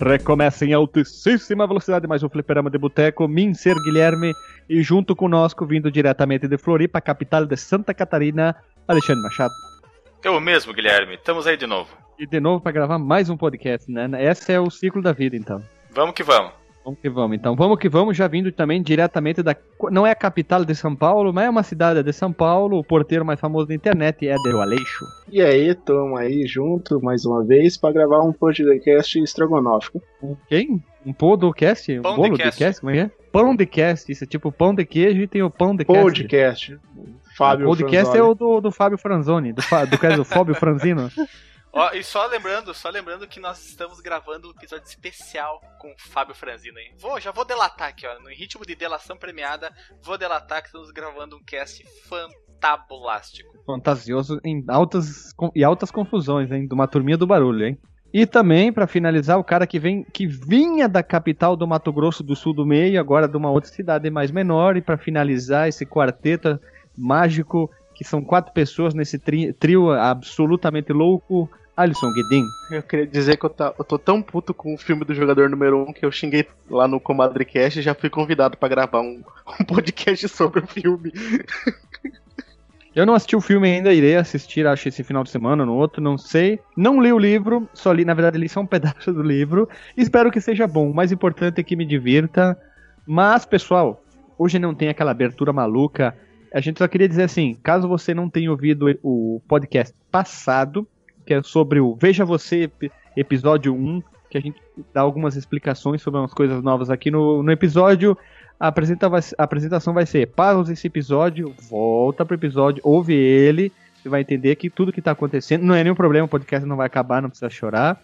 Recomeça em altíssima velocidade mais um fliperama de boteco, mim ser Guilherme e junto conosco, vindo diretamente de Floripa, capital de Santa Catarina, Alexandre Machado. Eu mesmo, Guilherme. Estamos aí de novo. E de novo para gravar mais um podcast, né? Esse é o ciclo da vida, então. Vamos que vamos. Vamos que vamos, então. Vamos que vamos, já vindo também diretamente da. Não é a capital de São Paulo, mas é uma cidade de São Paulo. O porteiro mais famoso da internet é de Aleixo. E aí, tamo aí junto mais uma vez pra gravar um podcast estrogonófico. Um quem? Um podcast? Um Pão de bolo de cast. cast? Como é que é? Pão de cast. Isso é tipo pão de queijo e tem o pão de cast. Podcast. Fábio o podcast Franzoni. é o do, do Fábio Franzoni, do, Fá- do, do, do Fábio Franzino. Ó, e só lembrando, só lembrando que nós estamos gravando um episódio especial com o Fábio Franzino, hein? Vou, já vou delatar aqui, ó. No ritmo de delação premiada, vou delatar que estamos gravando um cast fantabulástico. Fantasioso em altas, e altas confusões, hein? De uma turminha do barulho, hein? E também, pra finalizar, o cara que vem que vinha da capital do Mato Grosso do Sul do Meio, agora de uma outra cidade mais menor, e pra finalizar esse quarteto mágico, que são quatro pessoas nesse tri- trio absolutamente louco, Alisson Guedin. Eu queria dizer que eu, tá- eu tô tão puto com o filme do jogador número 1 um que eu xinguei lá no Comadrecast e já fui convidado pra gravar um, um podcast sobre o filme. Eu não assisti o filme ainda, irei assistir, acho, esse final de semana, no outro, não sei. Não li o livro, só li, na verdade, li só um pedaço do livro. Espero que seja bom. O mais importante é que me divirta. Mas, pessoal, hoje não tem aquela abertura maluca. A gente só queria dizer assim, caso você não tenha ouvido o podcast passado, que é sobre o Veja Você, ep- episódio 1, que a gente dá algumas explicações sobre umas coisas novas aqui no, no episódio. A, apresenta- vai- a apresentação vai ser: pausa esse episódio, volta pro episódio, ouve ele, você vai entender que tudo que tá acontecendo não é nenhum problema, o podcast não vai acabar, não precisa chorar.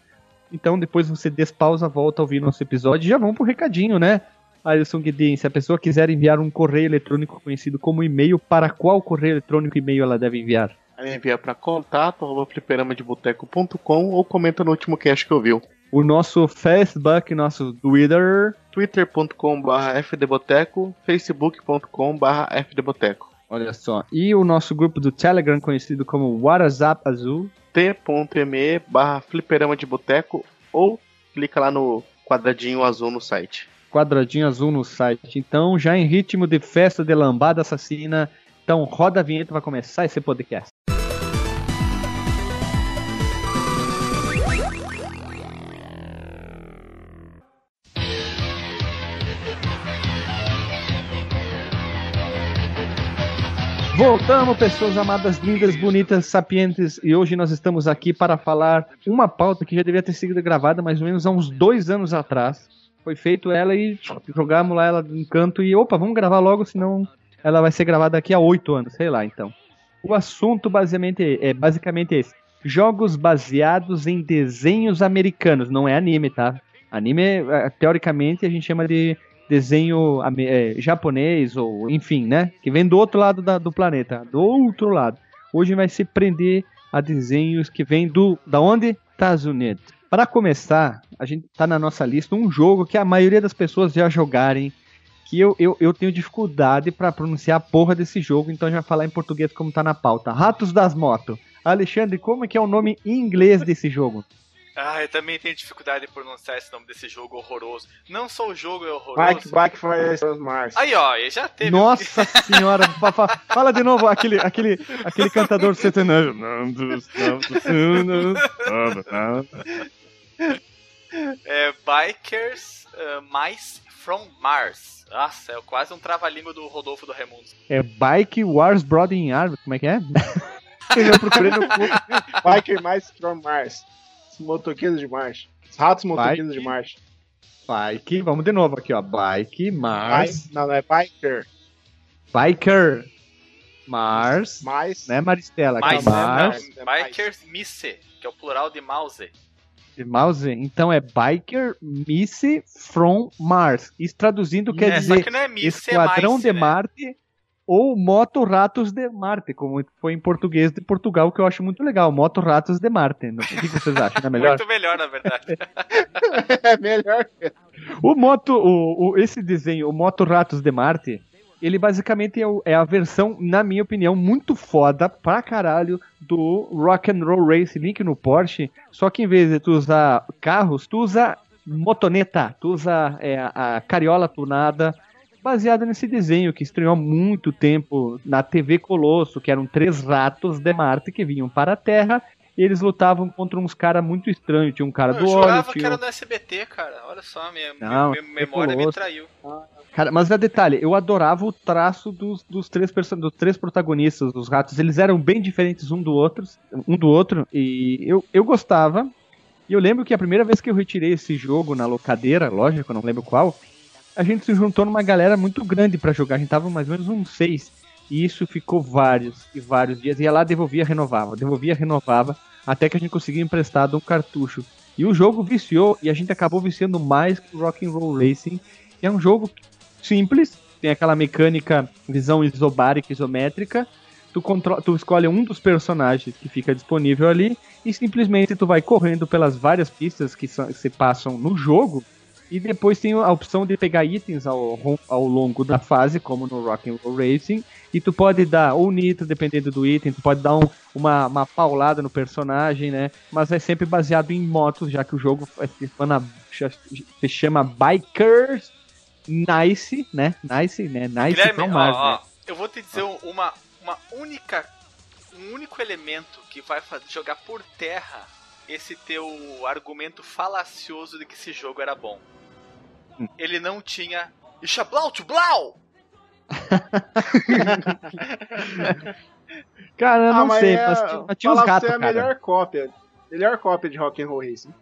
Então depois você despausa, volta a ouvir nosso episódio e já vamos pro recadinho, né? Alisson Guedin, se a pessoa quiser enviar um correio eletrônico conhecido como e-mail, para qual correio eletrônico e-mail ela deve enviar? Aí envia pra contato, fliperamadeboteco.com ou comenta no último cast que ouviu. O nosso Facebook, nosso Twitter. twitter.com.br fdboteco, facebook.com.br fdboteco. Olha só. E o nosso grupo do Telegram, conhecido como WhatsApp Azul. t.me barra fliperama de boteco ou clica lá no quadradinho azul no site. Quadradinho azul no site. Então, já em ritmo de festa de lambada assassina. Então, roda a vinheta vai começar esse podcast. Voltamos, pessoas amadas, lindas, bonitas, sapientes, e hoje nós estamos aqui para falar uma pauta que já devia ter sido gravada mais ou menos há uns dois anos atrás. Foi feito ela e jogamos lá ela em canto e opa, vamos gravar logo, senão ela vai ser gravada daqui a oito anos, sei lá então. O assunto basicamente é basicamente esse: jogos baseados em desenhos americanos, não é anime, tá? Anime, eh, teoricamente, a gente chama de desenho eh, japonês ou enfim, né? Que vem do outro lado da- do planeta, do outro lado. Hoje vai se prender a desenhos que vêm do da onde? Estados Unidos. Para começar, a gente tá na nossa lista um jogo que a maioria das pessoas já jogarem, que eu, eu, eu tenho dificuldade para pronunciar a porra desse jogo, então já falar em português como tá na pauta. Ratos das Motos. Alexandre, como é que é o nome em inglês desse jogo? Ah, eu também tenho dificuldade de pronunciar esse nome desse jogo horroroso. Não só o jogo é horroroso. Bike, bike for Mars. Aí, ó, ele já teve. Nossa senhora, fa- fa- fala de novo aquele, aquele, aquele cantador sertanejo. É Bikers uh, Mice from Mars. Nossa, é quase um trava-língua do Rodolfo do Raimundo. É Bike Wars Broad in Arms, como é que é? Eu procurei no. Biker mais from Mars. Os motoqueiros de Marte. Os ratos motoqueiros Bike. de Marte. Bike, vamos de novo aqui, ó. Bike, Mars, Não, não é biker. Biker, Mars, Mais. né, Maristela? Mice, Mas- Mars, não, Mars. Bikers Mice, que é o plural de mouse. Mouse. Então é Biker Miss from Mars. Isso traduzindo quer é, dizer que é Mice, Esquadrão é Mice, de né? Marte ou Moto Ratos de Marte, como foi em português de Portugal, que eu acho muito legal. Moto Ratos de Marte. O que que vocês acham? Não é melhor? Muito melhor, na verdade. é melhor. O Moto, o, o- esse desenho, o Moto Ratos de Marte, ele basicamente é, é a versão, na minha opinião, muito foda pra caralho do Rock and Roll Race Link no Porsche. Só que em vez de tu usar carros, tu usa motoneta, tu usa é, a cariola tunada, baseada nesse desenho que estreou há muito tempo na TV Colosso, que eram três ratos de Marte que vinham para a Terra. E eles lutavam contra uns caras muito estranhos. Tinha um cara Eu do óleo, jurava que era no SBT, cara. Olha só, minha, Não, minha- memória me traiu. Cara, mas é detalhe, eu adorava o traço dos, dos, três, dos três protagonistas, dos ratos. Eles eram bem diferentes um do outro, um do outro e eu, eu gostava. E eu lembro que a primeira vez que eu retirei esse jogo na locadeira, lógico, eu não lembro qual, a gente se juntou numa galera muito grande pra jogar. A gente tava mais ou menos uns seis. E isso ficou vários e vários dias. Ia lá, devolvia, renovava, devolvia, renovava, até que a gente conseguia emprestado um cartucho. E o jogo viciou e a gente acabou viciando mais que o Rock and Roll Racing. que é um jogo simples, tem aquela mecânica visão isobárica, isométrica. Tu, contro- tu escolhe um dos personagens que fica disponível ali e simplesmente tu vai correndo pelas várias pistas que se passam no jogo. E depois tem a opção de pegar itens ao, ao longo da fase, como no Rock and Roll Racing. E tu pode dar ou nitro, dependendo do item, tu pode dar um- uma, uma paulada no personagem, né? Mas é sempre baseado em motos, já que o jogo é- se chama, se chama Bikers Nice, né? Nice, né? Nice Guilherme, from ó, Mars, ó, né? eu vou te dizer uma, uma única. Um único elemento que vai jogar por terra esse teu argumento falacioso de que esse jogo era bom. Hum. Ele não tinha. Ixablau, tublau! Cara, eu não mas sei, é- mas tinha, mas tinha uns gatos, você é a cara. melhor cópia. Melhor cópia de Rock and Roll Racing.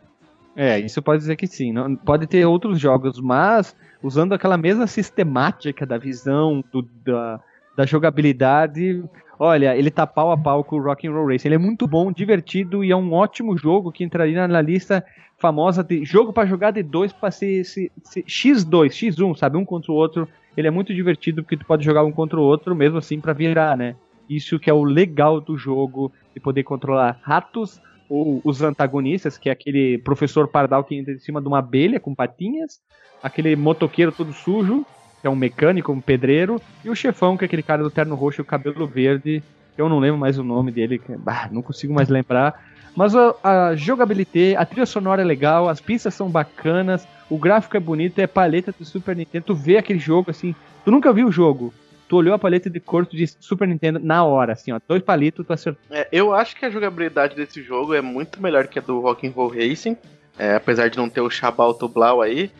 É, isso pode dizer que sim. Não, pode ter outros jogos, mas usando aquela mesma sistemática da visão, do- da, da jogabilidade. Olha, ele tá pau a pau com o Rock and Roll Racing. Ele é muito bom, divertido e é um ótimo jogo que entraria na lista famosa de jogo pra jogar de dois pra ser, ser- ser X2, X1, sabe? Um contra o outro. Ele é muito divertido porque tu pode jogar um contra o outro, mesmo assim, pra virar, né? Isso que é o legal do jogo, de poder controlar ratos ou os antagonistas, que é aquele professor pardal que entra em cima de uma abelha com patinhas, aquele motoqueiro todo sujo, que é um mecânico, um pedreiro, e o chefão, que é aquele cara do terno roxo e cabelo verde, eu não lembro mais o nome dele, que, bah, não consigo mais lembrar. Mas a, a jogabilidade, a trilha sonora é legal, as pistas são bacanas, o gráfico é bonito, é paleta do Super Nintendo, tu vê aquele jogo assim, tu nunca viu o jogo, tu olhou a paleta de cor, disse Super Nintendo na hora, assim, ó, dois palitos, tu acertou. É, eu acho que a jogabilidade desse jogo é muito melhor que a do Rock and Roll Racing, é, apesar de não ter o Chabal Tublau aí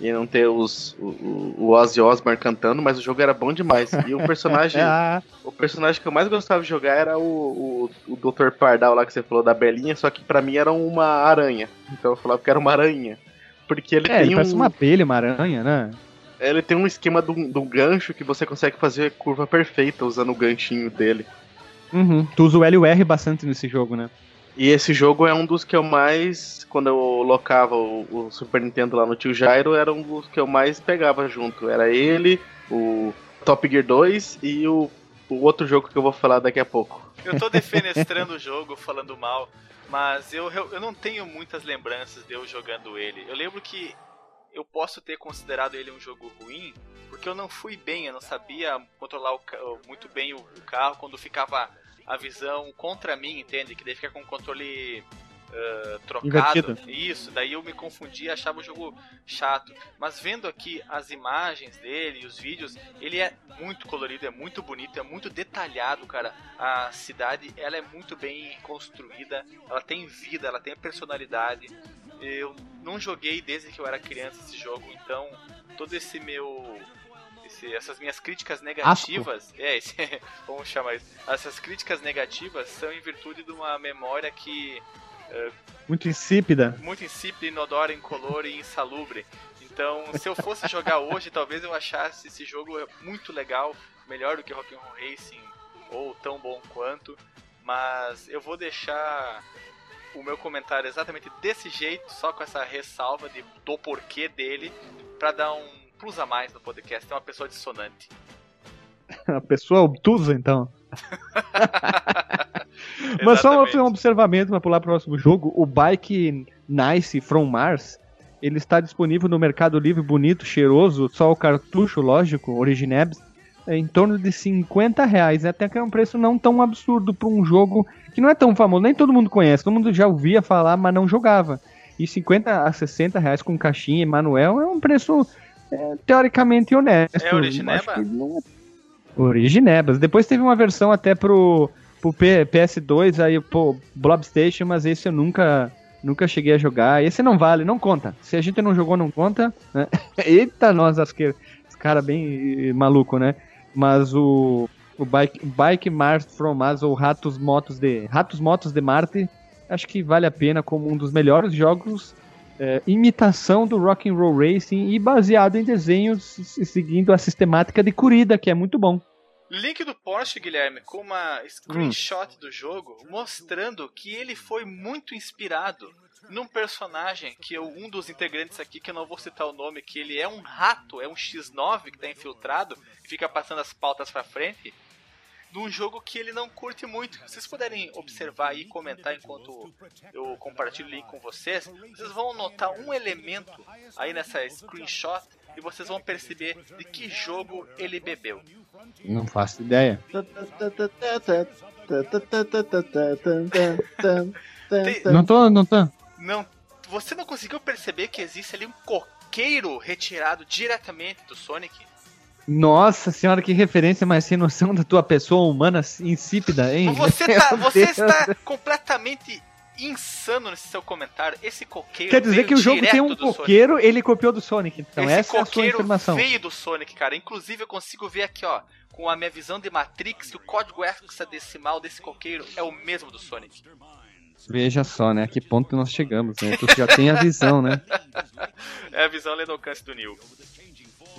e não ter os, o, o- Ozzy Osbourne cantando, mas o jogo era bom demais. E o personagem, Ah, o personagem que eu mais gostava de jogar era o, o, o Dr. Pardal lá que você falou da Belinha, só que pra mim era uma aranha. Então eu falava que era uma aranha. Porque ele é, tem ele parece um, uma abelha, uma aranha, né? ele tem um esquema do, do gancho que você consegue fazer curva perfeita usando o ganchinho dele. Uhum. Tu usa o L e o R bastante nesse jogo, né? E esse jogo é um dos que eu mais. Quando eu locava o, o Super Nintendo lá no tio Jairo, era um dos que eu mais pegava junto. Era ele, o Top Gear 2 e o, o outro jogo que eu vou falar daqui a pouco. Eu tô defenestrando o jogo, falando mal, mas eu, eu eu não tenho muitas lembranças de eu jogando ele. Eu lembro que eu posso ter considerado ele um jogo ruim, porque eu não fui bem, eu não sabia controlar o muito bem o, o carro quando ficava a visão contra mim, entende? Que daí fica com o controle ah, trocado. Invertido. Isso, daí eu me confundia, achava o jogo chato. Mas vendo aqui as imagens dele e os vídeos, ele é muito colorido, é muito bonito, é muito detalhado, cara. A cidade, ela é muito bem construída, ela tem vida, ela tem personalidade. Eu não joguei desde que eu era criança esse jogo, então todo esse meu esse- essas minhas críticas negativas, é, esse, vamos chamar isso. Essas críticas negativas são em virtude de uma memória que Muito insípida. muito insípida, inodora, incolor e insalubre. Então, se eu fosse jogar hoje, talvez eu achasse esse jogo muito legal, melhor do que Rock'n'Roll Racing ou tão bom quanto, mas eu vou deixar o meu comentário exatamente desse jeito, só com essa ressalva de, do porquê dele, pra dar um plus a mais no podcast. É uma pessoa dissonante. A pessoa obtusa, então. Mas só um observamento para pular pro próximo jogo. O Bike Nice from Mars, Ele está disponível no Mercado Livre, bonito, cheiroso, só o cartucho, lógico, Originebs, é em torno de 50 reais. Até que é um preço não tão absurdo para um jogo que não é tão famoso, nem todo mundo conhece, todo mundo já ouvia falar, mas não jogava. E 50 a 60 reais com caixinha e manuel é um preço é, teoricamente honesto. É Origineba? Acho que não é- Originebas. Depois teve uma versão até pro, pro P- PS2, aí, pô, Blob Station, mas esse eu nunca, nunca cheguei a jogar. Esse não vale, não conta. Se a gente não jogou, não conta. Né? Eita, nós, acho que esse cara bem eh, maluco, né? Mas o, o Bike, Bike Mars from Mars, ou Ratos Motos de Ratos Motos de Marte, acho que vale a pena como um dos melhores jogos é, imitação do Rock and Roll Racing e baseado em desenhos seguindo a sistemática de corrida, que é muito bom. Link do Porsche, Guilherme, com uma screenshot do jogo mostrando que ele foi muito inspirado num personagem que eu, um dos integrantes aqui, que eu não vou citar o nome, que ele é um rato, é um X9 que tá infiltrado e fica passando as pautas pra frente, num jogo que ele não curte muito. Se vocês puderem observar e comentar enquanto eu compartilho link com vocês, vocês vão notar um elemento aí nessa screenshot e vocês vão perceber de que jogo ele bebeu. Não faço ideia. Não tô, não tô. Não, você não conseguiu perceber que existe ali um coqueiro retirado diretamente do Sonic? Nossa senhora, que referência mais sem noção da tua pessoa humana insípida, hein? Você, tá, você está completamente insano nesse seu comentário. Esse coqueiro Quer dizer que o jogo tem um do Sonic. coqueiro, ele copiou do Sonic. Então, Esse essa é a sua coqueiro informação. veio do Sonic, cara. Inclusive, eu consigo ver aqui, ó, com a minha visão de Matrix, que o código hexadecimal desse coqueiro é o mesmo do Sonic. Veja só, né? A que ponto nós chegamos, né? Tu já tem a visão, né? É a visão alcance do Neil.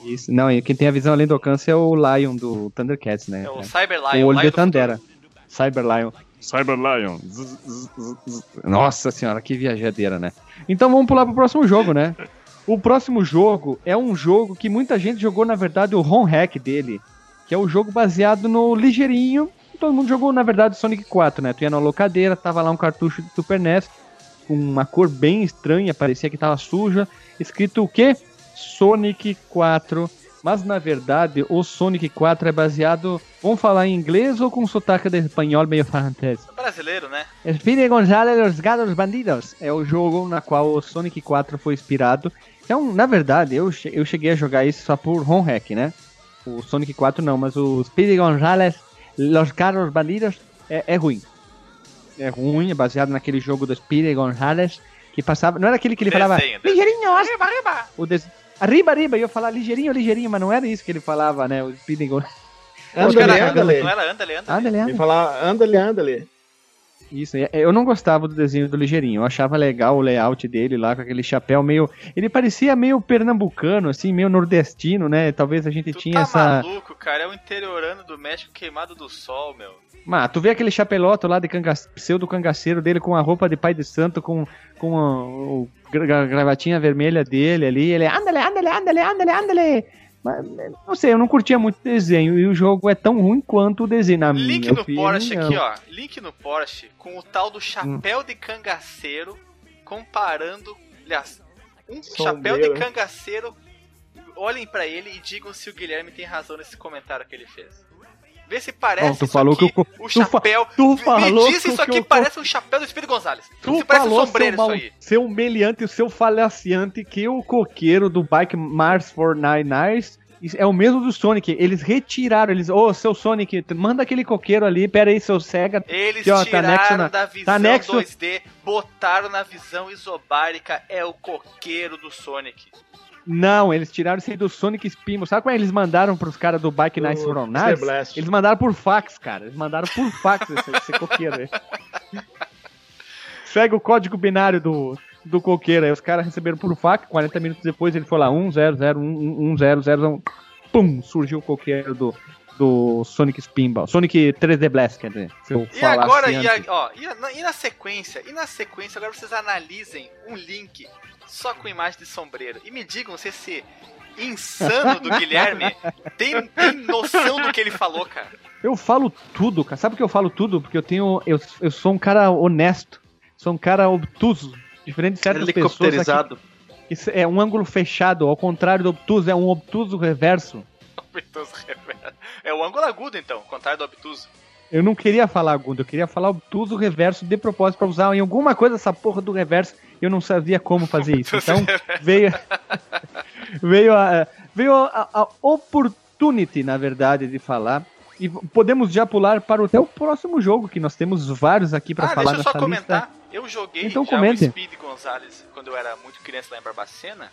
Isso. Não, e quem tem a visão além do alcance é o Lion do Thundercats, né? É o? Cyber o Lion. olho Lion de do Tandera. Cyber Lion. Cyber Lion. Zzz, zzz, zzz, zzz. Nossa senhora, que viajadeira, né? Então vamos pular pro próximo jogo, né? O próximo jogo é um jogo que muita gente jogou, na verdade, o home hack dele. Que é o jogo baseado no ligeirinho. Todo mundo jogou, na verdade, Sonic 4, né? Tu ia na locadeira, tava lá um cartucho de Super NES com uma cor bem estranha, parecia que tava suja. Escrito o quê? Sonic 4. Mas na verdade, o Sonic 4 é baseado. Vamos falar em inglês ou com sotaque de espanhol meio francês? Futura. Brasileiro, né? Speedy González Los Gatos Bandidos é o jogo na qual o Sonic 4 foi inspirado. Então, na verdade, eu, eu cheguei a jogar isso só por home hack, né? O Sonic 4 não, mas o Speedy González Los Gatos Bandidos é, é ruim. É ruim, é baseado naquele jogo do Speedy González que passava. Não era aquele que ele falava. Desenho, desenho. Ligeirinho, ó, Arriba, arriba! o des... Arriba, arriba, eu ia falar ligeirinho, ligeirinho, mas não era isso que ele falava, né? O. Andale, Cara, andale. Não era andale, andale. Andale, Ele andale. falar andale, andale. Isso, é- eu não gostava do desenho do Ligeirinho. Eu achava legal o layout dele lá, com aquele chapéu meio. Ele parecia meio pernambucano, assim, meio nordestino, né? Talvez a gente Tu tinha tá essa. maluco, cara. É o interiorano do México queimado do sol, meu. Mas tu vê aquele chapeloto lá de canga... pseudo cangaceiro dele com a roupa de pai de santo, com, com a, o gra- gravatinha vermelha dele ali. Ele, andale, andale, andale, andale, andale. Mas, não sei, eu não curtia muito desenho. E o jogo é tão ruim quanto o desenho, na Link minha no Porsche aqui, ó. Link no Porsche com o tal do chapéu de cangaceiro comparando. Aliás, um chapéu de cangaceiro. Olhem pra ele e digam se o Guilherme tem razão nesse comentário que ele fez. Vê se parece tu isso falou aqui, que o o tu fa- chapéu. tu Me falou diz isso aqui co- parece um chapéu do Espírito Gonzalez. Tu Se parece um falou, sombreiro seu, isso mal, aí. seu humilhante, o seu falaciante, que o coqueiro do Bike Mars 499 é o mesmo do Sonic. Eles retiraram, eles, ô, seu Sonic, manda aquele coqueiro ali, pera aí, seu Sega. Eles Aqui, ó, tá tiraram anexo na- da visão tá anexo- 2D, botaram na visão isobárica, é o coqueiro do Sonic. Não, eles tiraram isso aí do Sonic Spinball. Sabe como é que eles mandaram pros caras do Bike Nice From. Nice? Eles mandaram por fax, cara. Eles mandaram por fax esse, esse coqueiro aí. Segue o código binário do, do coqueiro aí. Os caras receberam por fax. 40 minutos depois ele foi lá: 1001100. Pum! Surgiu o coqueiro do, do Sonic Spinball. Sonic 3D Blast, quer dizer. Seu E agora, e, falaciante. a- ó, e, na, e na sequência, e na sequência, agora vocês analisem um link só com imagem de sombreiro. E me digam se esse insano do Guilherme tem, tem noção do que ele falou, cara. Eu falo tudo, cara. Sabe por que eu falo tudo? Porque eu tenho. Eu, eu sou um cara honesto. Sou um cara obtuso. Diferente de certas pessoas. aqui. Helicopterizado. Isso é um ângulo fechado, ao contrário do obtuso, é um obtuso reverso. Obtuso reverso. É o ângulo agudo, então, contrário do obtuso. Eu não queria falar agudo, eu queria falar obtuso reverso de propósito pra usar em alguma coisa essa porra do reverso. Eu não sabia como fazer isso. Então veio veio a veio a, a opportunity, na verdade, de falar. E podemos já pular para o, até o próximo jogo, que nós temos vários aqui pra ah, falar deixa eu só nessa comentar. Eu joguei Então já comente. o Speed Gonzalez quando eu era muito criança lá em Barbacena.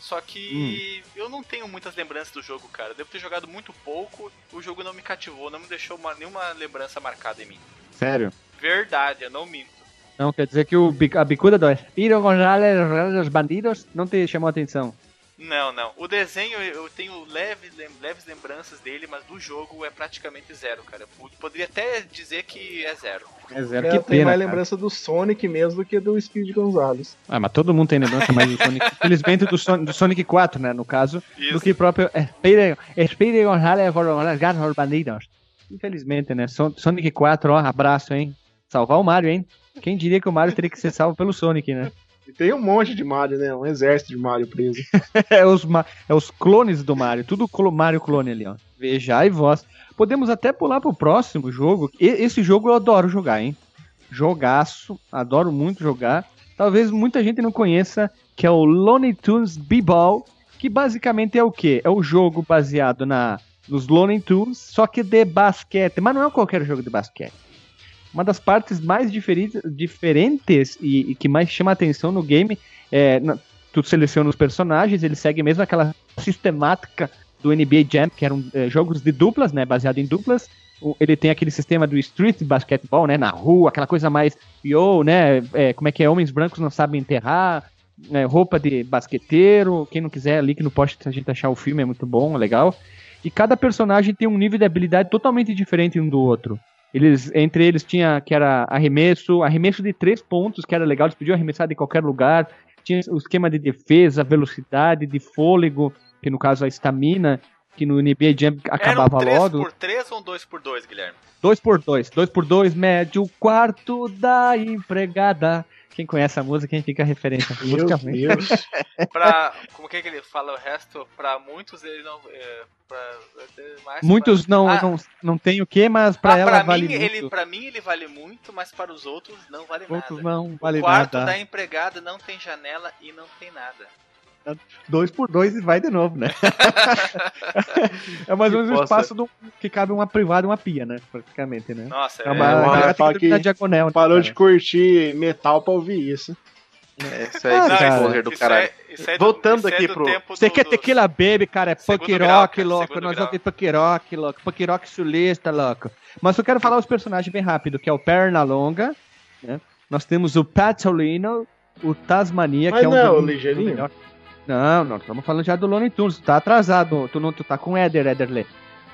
Só que Hum. eu não tenho muitas lembranças do jogo, cara. Devo ter jogado muito pouco, o jogo não me cativou, não me deixou uma- nenhuma lembrança marcada em mim. Sério. Verdade, eu não minto. Não, quer dizer que o, a bicuda do Espiro Gonzalez dos Bandidos não te chamou a atenção. Não, não. O desenho eu tenho leves, lem- leves lembranças dele, mas do jogo é praticamente zero, cara. Eu poderia até dizer que é zero. É zero, Eu que tenho pena. mais cara. lembrança do Sonic mesmo do que do Speed Gonzalez. Ah, mas todo mundo tem lembrança mais do Sonic. Infelizmente do, Son- do Sonic 4, né, no caso, do Isso. que próprio Espiro Gonzalez dos Bandidos. Infelizmente, né, Son- Sonic 4, ó, abraço, hein. Salvar o Mario, hein. Quem diria que o Mario teria que ser salvo pelo Sonic, né? Tem um monte de Mario, né? Um exército de Mario preso. é, os, ma- é os clones do Mario, tudo Mario clone ali, ó. Vejai vós. Podemos até pular pro próximo jogo. E- esse jogo eu adoro jogar, hein? Jogaço, adoro muito jogar. Talvez muita gente não conheça, que é o Looney Tunes B-Ball, que basicamente é o quê? É o jogo baseado na nos Looney Tunes, só que de basquete. Mas não é qualquer jogo de basquete. Uma das partes mais diferentes e, e que mais chama atenção no game é na- tu seleciona os personagens, ele segue mesmo aquela sistemática do NBA Jam, que eram eh, jogos de duplas, né, baseado em duplas. Ele tem aquele sistema do street basketball, né, na rua, aquela coisa mais yo, né, é, como é que é, homens brancos não sabem enterrar, né, roupa de basqueteiro, quem não quiser, link no post a gente achar o filme, é muito bom, legal. E cada personagem tem um nível de habilidade totalmente diferente um do outro. Eles, entre eles tinha que era arremesso, arremesso de três pontos, que era legal, eles podiam arremessar de qualquer lugar. Tinha o esquema de defesa, velocidade, de fôlego, que no caso a estamina, que no NBA Jam acabava Eram 3 logo. por 3 ou 2 por 2 Guilherme? 2 por 2 2 por 2 mede o quarto da empregada. Quem conhece a música, quem fica a referência. Meu. Deus. Pra. como que é que ele fala o resto? Pra muitos ele não. É, pra, mais Muitos pra- não, Ah, não, não tem o que, mas pra ah, ela pra vale mim, muito. ele, pra mim ele vale muito, mas para os outros não vale Outros nada. não vale o quarto nada. da empregada não tem janela e não tem nada. 2 por 2 e vai de novo, né? é mais ou Que menos o possa- espaço do, que cabe uma privada e uma pia, né? Praticamente, né? Nossa, É é, uma, É, uma que na diagonal, né, Parou de curtir metal pra ouvir isso. É, isso aí, Ah, cara. spoiler do isso caralho. é- isso é do- Voltando é aqui do pro- tempo Você do- quer tequila baby, cara? É punk grau, rock, cara, louco. Nós grau. vamos ter punk rock, louco. Punk rock sulista, louco. Mas eu quero falar os personagens bem rápido, que é o Pernalonga, né? Nós temos o Patolino, o Tasmania, Mas que é um não é do- o ligeirinho? melhor- Não, não, estamos falando já do Looney Tunes. Tu tá atrasado, tu, não, tu tá com o Eder, Ederle.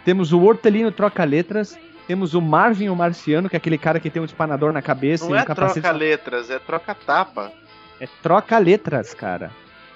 Temos o Hortelino Troca Letras, temos o Marvin, o Marciano, que é aquele cara que tem um espanador na cabeça Não e é um capacete. troca letras, é troca tapa. É troca letras, cara.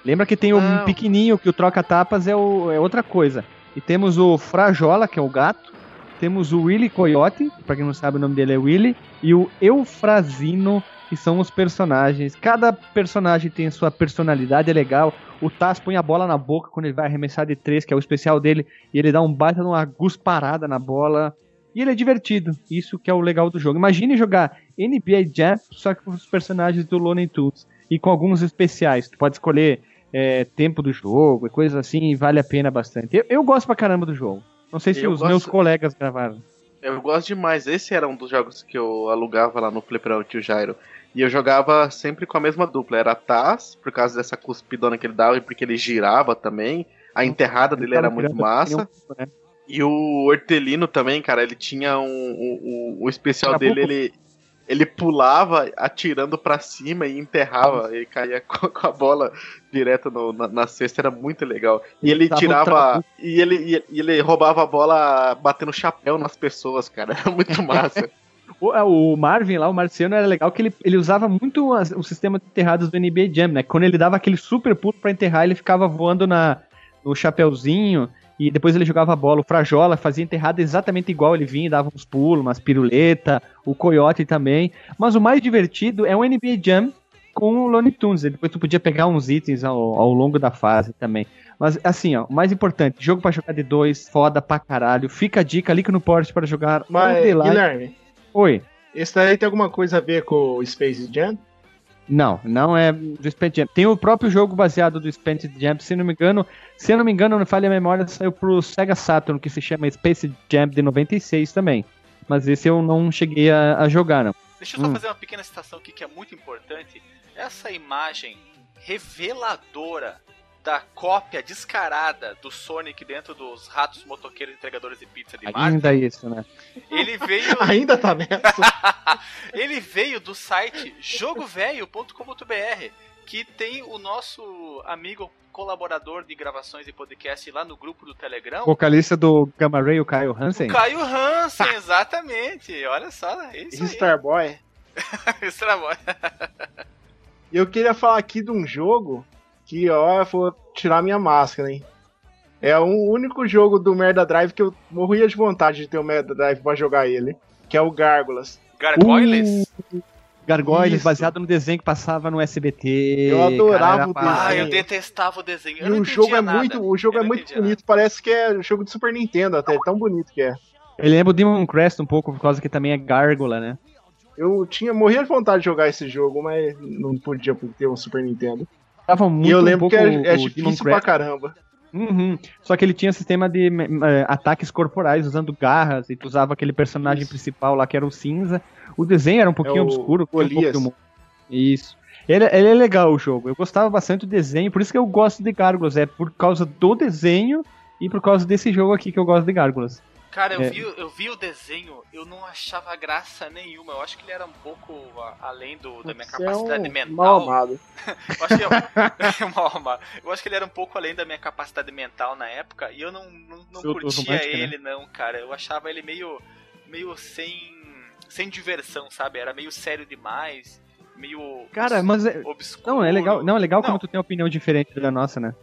Lembra que tem Não. pequenininho, que o troca tapas é, o, é outra coisa. E temos o Frajola, que é o gato. Temos o Willy Coyote, pra quem não sabe o nome dele é Willy. E o Eufrazino, que são os personagens. Cada personagem tem sua personalidade, é legal. O Taz põe a bola na boca quando ele vai arremessar de três, que é o especial dele. E ele dá um baita de uma gusparada na bola. E ele é divertido. Isso que é o legal do jogo. Imagine jogar NBA Jam, só que com os personagens do Looney Tunes e com alguns especiais. Tu pode escolher é, tempo do jogo e coisas assim, e vale a pena bastante. Eu, eu gosto pra caramba do jogo. Não sei se Eu os gosto- meus colegas gravaram. Eu gosto demais. Esse era um dos jogos que eu alugava lá no Fliperão Tio Jairo. E eu jogava sempre com a mesma dupla. Era a Taz, por causa dessa cuspidona que ele dava e porque ele girava também. A enterrada dele era muito virando massa. né? E o Hortelino também, cara, ele tinha um. um- um- o especial dele, ele. Ele pulava atirando pra cima e enterrava, e caía com, com a bola direto no- na, na cesta, era muito legal. E ele Tava tirava. E ele, e ele roubava a bola batendo chapéu nas pessoas, cara. Era muito massa. O, é, o Marvin lá, o Marciano, era legal que ele, ele usava muito as- o sistema de enterradas do NBA Jam, né? Quando ele dava aquele super pulo pra enterrar, ele ficava voando na, no chapeuzinho e depois ele jogava a bola. O Frajola fazia enterrada exatamente igual ele vinha, dava uns pulos, umas piruleta, o Coyote também. Mas o mais divertido é o NBA Jam, com o Looney Tunes. Depois tu podia pegar uns itens ao, ao longo da fase também. Mas assim, ó, o mais importante, jogo pra jogar de dois, foda pra caralho. Fica a dica, clica no porte para jogar Mas. Guilherme, Oi. esse daí tem alguma coisa a ver com o Space Jam? Não, não é do Spent Jam. Tem o próprio jogo baseado do Spent Jam, se não me engano, se eu não me engano, não falha a memória, saiu pro Sega Saturn, que se chama Space Jam de 96 também. Mas esse eu não cheguei a, a jogar, não. Deixa eu só Hum. fazer uma pequena citação aqui que é muito importante. Essa imagem reveladora da cópia descarada do Sonic dentro dos ratos motoqueiros entregadores de pizza de Marte, Ainda isso, né? ele veio, Ainda tá nessa. ele veio do site jogovelho.com.br, que tem o nosso amigo colaborador de gravações e podcast lá no grupo do Telegram, Vocalista do Gamma Ray, o Kyle Hansen. o Caio Hansen, exatamente. Olha só, é isso aí. Starboy. Starboy. E eu queria falar aqui de um jogo que, ó, eu vou tirar minha máscara, hein? É o único jogo do Merda Drive que eu morria de vontade de ter o Merda Drive pra jogar ele. Que é o Gárgulas. Gargoyles. Gargoyles, Isso. baseado no desenho que passava no SBT. Eu adorava o pá- Ah, desenho. eu detestava o desenho. Eu E não o jogo é nada. muito, o jogo Eu é muito bonito, parece que é jogo de Super Nintendo até, tão bonito que é. Ele lembra o Demon Crest um pouco, por causa que também é gárgula, né? Eu tinha morria de vontade de jogar esse jogo, mas não podia por ter um Super Nintendo. Tava muito e eu um lembro pouco que é, é difícil pra caramba. Uhum. Só que ele tinha sistema de eh, ataques corporais usando garras, e tu usava aquele personagem Isso. principal lá que era o cinza. O desenho era um pouquinho É o obscuro, tinha um pouco Golias. Isso. Ele, ele é legal o jogo. Eu gostava bastante do desenho, por isso que eu gosto de Gárgulas. É por causa do desenho e por causa desse jogo aqui que eu gosto de Gárgulas. Cara, eu, É. vi, eu vi o desenho, eu não achava graça nenhuma. Eu acho que ele era um pouco a- além do, da minha Você é capacidade um mental. mal amado. Eu acho, que eu, mal amado. eu acho que ele era um pouco além da minha capacidade mental na época e eu não, não, não Seu curtia né? ele, não, cara. Eu achava ele meio, meio sem, sem diversão, sabe? Era meio sério demais, meio Cara, mas é, obscuro. não, é legal, não, é legal Não. como tu tem uma opinião diferente da nossa, né?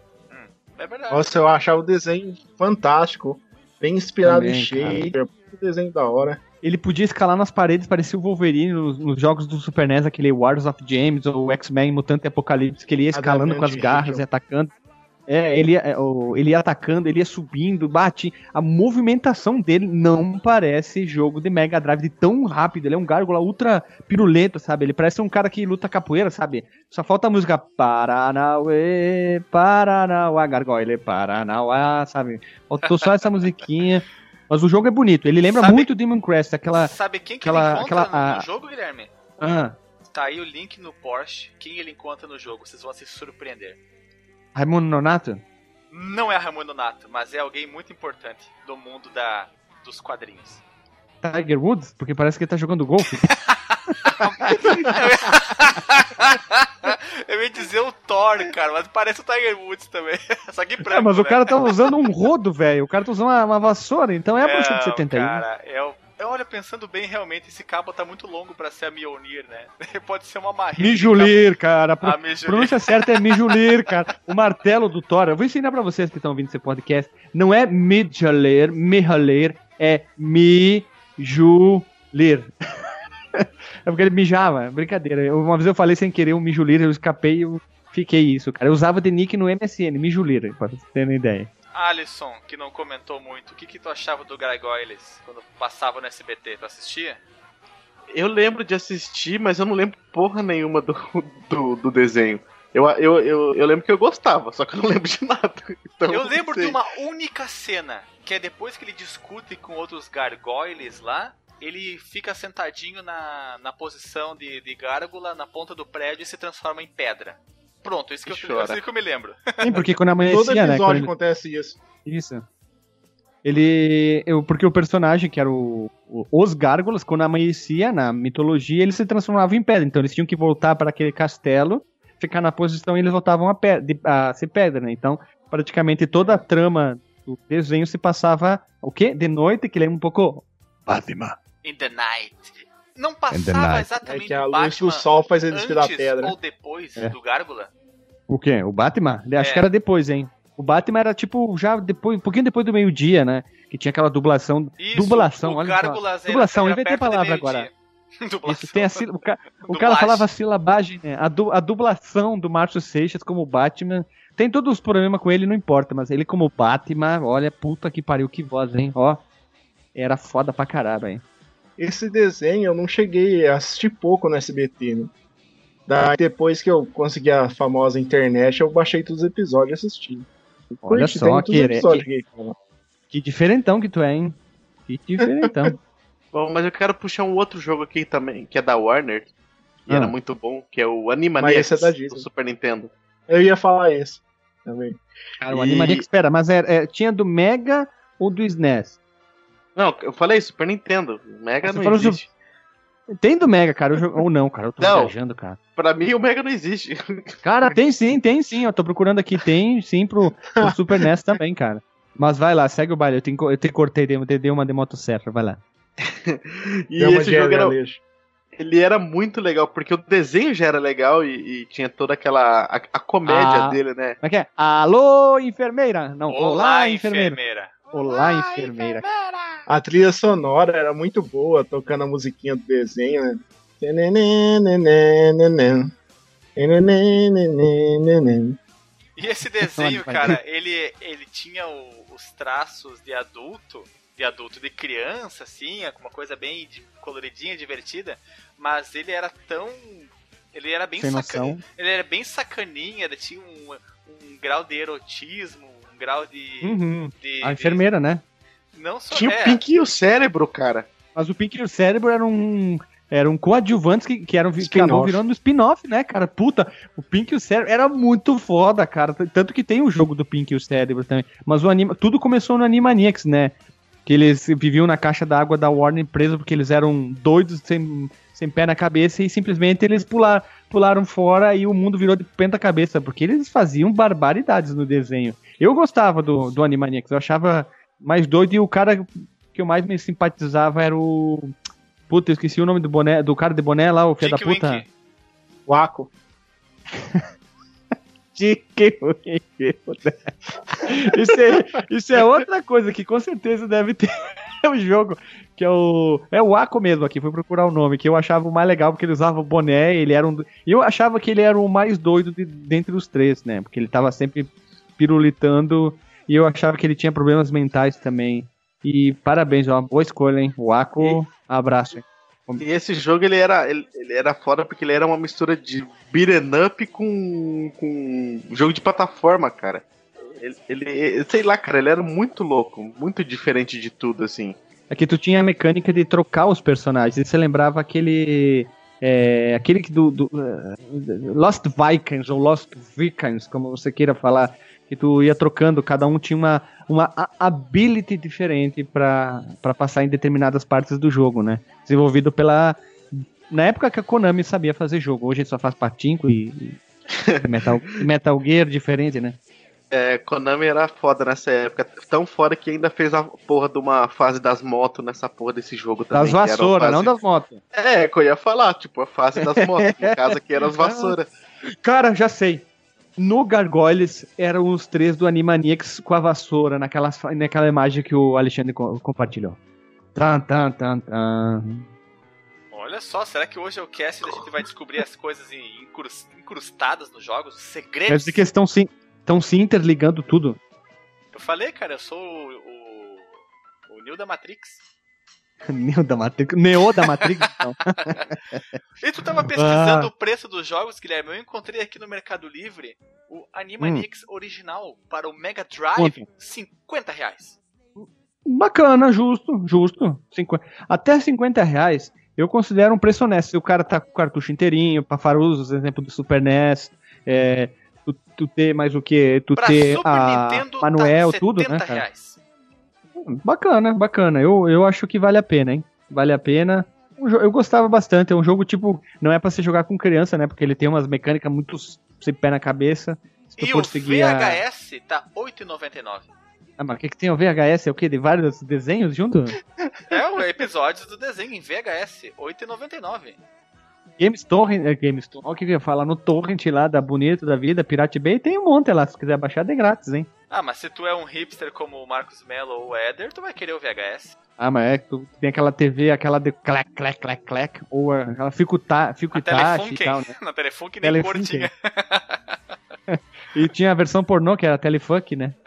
É verdade. Nossa, eu achava o desenho fantástico. Bem inspirado Também, em Shader. Um desenho da hora. Ele podia escalar nas paredes, parecia o Wolverine nos, nos jogos do Super NES, aquele Wars of James ou X-Men Mutante Apocalipse, que ele ia escalando com as Adamante garras e atacando. É, ele ia, é, ele ia atacando, ele ia subindo, bate. A movimentação dele não parece jogo de Mega Drive de tão rápido. Ele é um gárgula ultra pirulento, sabe? Ele parece um cara que luta capoeira, sabe? Só falta a música Paranauê, Paranauá, Gargoyle, Paranauá, sabe? Faltou só essa musiquinha. Mas o jogo é bonito, ele lembra Sabe- muito Demon Crest, aquela. Sabe quem que aquela- ele encontra aquela- no, no a- jogo, Guilherme? Ah, Tá aí o link no Porsche. Quem ele encontra no jogo? Vocês vão se surpreender. Raimundo Nonato? Não é Raimundo Nato, mas é alguém muito importante do mundo da, dos quadrinhos. Tiger Woods? Porque parece que ele tá jogando golfe. Eu ia dizer o Thor, cara, mas parece o Tiger Woods também. Só que branco, Ah, mas o né? cara tá usando um rodo, velho. O cara tá usando uma, uma vassoura, então é a partir de Não, 71. Cara, é o... olha, pensando bem, realmente, esse cabo tá muito longo pra ser a Mjolnir, né? Pode ser uma marreta. Mijulir, cara. A pro- A Mijulir. pronúncia certa é Mijulir, cara. O martelo do Thor. Eu vou ensinar pra vocês que estão ouvindo esse podcast. Não é Mijalir, Mijalir, é Mijulir. É porque ele mijava, brincadeira. Eu- Uma vez eu falei sem querer um Mijulir, eu escapei e eu fiquei isso, cara. Eu usava de nick no MSN, Mijulir, pra vocês terem ideia. Alisson, que não comentou muito, o que, que tu achava do Gargoyles quando passava no SBT? Tu assistia? Eu lembro de assistir, mas eu não lembro porra nenhuma do, do, do desenho. Eu, eu, eu, eu lembro que eu gostava, só que eu não lembro de nada. Então, Eu lembro de uma única cena, que é depois que ele discute com outros gargoyles lá, ele fica sentadinho na, na posição de, de gárgula na ponta do prédio e se transforma em pedra. Pronto, isso que, E eu, que eu me lembro. Sim, porque quando Todo amanhecia, né? episódio quando ele- acontece isso. Isso. Ele. Eu, porque o personagem, que era o, o- os Gárgulas, quando amanhecia na mitologia, eles se transformavam em pedra. Então eles tinham que voltar para aquele castelo, ficar na posição e eles voltavam a, pe- de- a ser pedra, né? Então, praticamente toda a trama do desenho se passava o quê? De noite, que lembra um pouco. Batman. In the night. Não passava night. É exatamente que a o luz Batman do sol faz ele desfilar antes pedra. ou depois É. do gárgula? O quê? O Batman? Acho É. que era depois, hein? O Batman era tipo já depois, um pouquinho depois do meio-dia, né? Que tinha aquela dublação. Isso, Dublação, o olha só. Dublação, inventei de palavra agora. Dublação. Isso tem a, o, ca- o cara falava a silabagem, né? A, du- a dublação do Márcio Seixas como Batman. Tem todos os problemas com ele, não importa, mas ele como Batman, olha, puta que pariu, que voz, hein? Ó, era foda pra caralho, hein? Esse desenho eu não cheguei a assistir pouco no SBT, né? Daí depois que eu consegui a famosa internet, eu baixei todos os episódios e assisti. Olha Curti, só, que- cara. Que diferentão que tu é, hein? Que diferentão. Bom, mas eu quero puxar um outro jogo aqui também, que é da Warner, que Ah. era muito bom, que é o Animaniacs Mas esse é do Super Nintendo. Eu ia falar esse também. Cara, o E- Animaniacs, espera, mas é, é- tinha do Mega ou do SNES? Não, eu falei Super Nintendo. Mega Você não existe. Tem do Mega, cara, eu ou não, cara, eu tô Não. viajando, cara. Pra mim o Mega não existe. Cara, tem sim, tem sim, eu tô procurando aqui, tem sim pro, pro Super NES também, cara. Mas vai lá, segue o baile, eu te, eu te cortei, dei, dei uma de motosserra, vai lá. E esse jogo de era, ele era muito legal, porque o desenho já era legal e, e tinha toda aquela. a, a comédia Ah. dele, né? Como é que é? Alô, enfermeira! Não, olá, Olá, enfermeira. enfermeira. Olá, enfermeira. A trilha sonora era muito boa, tocando a musiquinha do desenho, né? E esse desenho, cara, ele, ele tinha o- os traços de adulto, de adulto de criança, assim, com uma coisa bem coloridinha, divertida, mas ele era tão. Ele era bem sacaninha. Ele era bem sacaninha, ele tinha um, um grau de erotismo, grau de. Uhum. de- A enfermeira, né? de- não só Tinha é, o Pink e o cérebro, cara. Mas o Pink e o Cérebro eram um. Eram coadjuvantes que, que eram que acabou virando um spin-off, né, cara? Puta, o Pink e o Cérebro era muito foda, cara. Tanto que tem o jogo do Pink e o Cérebro também. Mas o anima, tudo começou no Animaniacs, né? Que eles viviam na caixa d'água da Warner preso porque eles eram doidos, sem, sem pé na cabeça, e simplesmente eles pular, pularam fora e o mundo virou de penta cabeça, porque eles faziam barbaridades no desenho. Eu gostava do, do Animaniacs, eu achava mais doido e o cara que eu mais me simpatizava era o. Puta, eu esqueci o nome do boné, do cara de boné lá, o filho da puta. Waco. Tinky Winky. isso, é, isso é outra coisa que com certeza deve ter o jogo, que é o. É o Aco mesmo aqui, fui procurar o nome, que eu achava o mais legal, porque ele usava o boné, ele era um. E eu achava que ele era o mais doido de, dentre os três, né? Porque ele tava sempre pirulitando e eu achava que ele tinha problemas mentais também. E parabéns, é uma boa escolha, hein? O Aco, abraço. hein? E esse jogo ele era, ele, ele era foda porque ele era uma mistura de beat'em up com, com jogo de plataforma, cara. Ele, ele- sei lá, cara, ele era muito louco, muito diferente de tudo, assim. É que tu tinha a mecânica de trocar os personagens. E você lembrava aquele. é, aquele que do, do, eh, Lost Vikings ou Lost Vikings, como você queira falar. Que tu ia trocando, cada um tinha uma, uma ability diferente pra pra passar em determinadas partes do jogo, né? Desenvolvido pela. Na época que a Konami sabia fazer jogo, hoje só faz patinco e, e Metal, Metal Gear diferente, né? É, Konami era foda nessa época, tão foda que ainda fez a porra de uma fase das motos nessa porra desse jogo também. Das vassouras, fase- não das motos. É, que eu ia falar, tipo, a fase das motos, no caso aqui eram as vassouras. Cara, já sei. No Gargoyles eram os três do Animaniacs com a vassoura, naquela, naquela imagem que o Alexandre co- compartilhou. Tan, tan, tan, tan. Olha só, será que hoje é o cast e a gente vai descobrir as coisas incrustadas nos jogos? Segredos? dizer que eles estão se, interligando tudo. Eu falei, cara, eu sou o, o, o Neo da Matrix. Neo da Matrix. Neo da Matrix, então. E tu tava pesquisando Ah. o preço dos jogos, Guilherme? Eu encontrei aqui no Mercado Livre o Animaniacs original para o Mega Drive, Quanto? 50 reais. Bacana, justo, justo. Cinqu- Até 50 reais eu considero um preço honesto. Se o cara tá com o cartucho inteirinho, pra Faruzos, exemplo do Super NES, é, tu, tu ter mais o que? Tu Pra ter Super a Nintendo Manuel, tá tudo, 70 né, cara? reais. Bacana, bacana. Eu, eu acho que vale a pena, hein? Vale a pena. Um Eu gostava bastante. É um jogo tipo. Não é pra você jogar com criança, né? Porque ele tem umas mecânicas muito sem pé na cabeça. Se E o seguir a- VHS tá 8,99. Ah, mas o que, que tem o VHS? É o quê? De vários desenhos junto? É o episódio do desenho em VHS, 8,99. Games Torrent. É, Games Torrent. Olha o que eu ia falar. No Torrent lá da Bonito da Vida, Pirate Bay, tem um monte lá. Se quiser baixar, é grátis, hein? Ah, mas se tu é um hipster como o Marcos Mello ou o Eder, tu vai querer o VHS. Ah, mas é que tu tem aquela TV, aquela de clac, clac, clac, clac, ou aquela fico ta, fico Na Itachi e tal, né? Na Telefunken nem cor Telefunken. tinha. E tinha a versão pornô, que era Telefunk, né?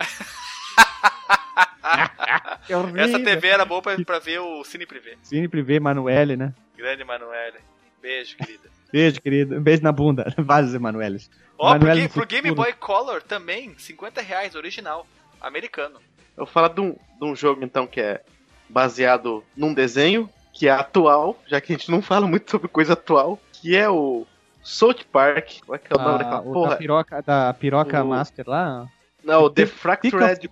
Essa TV era boa pra, pra ver o Cine Privé. Cine Privé, Manuele, né? Grande Manoela. Beijo, querida. Beijo, querido. Um beijo na bunda. Vários Emanueles. Ó, pro, Ga- do pro Game. Boy Color também, 50 reais, original. Americano. Eu vou falar de um, de um jogo, então, que é baseado num desenho, que é atual, já que a gente não fala muito sobre coisa atual, que é o South Park. Qual é que é o nome Ah, daquela o da porra? piroca, da piroca O- Master lá. Não, The Thick Fractured...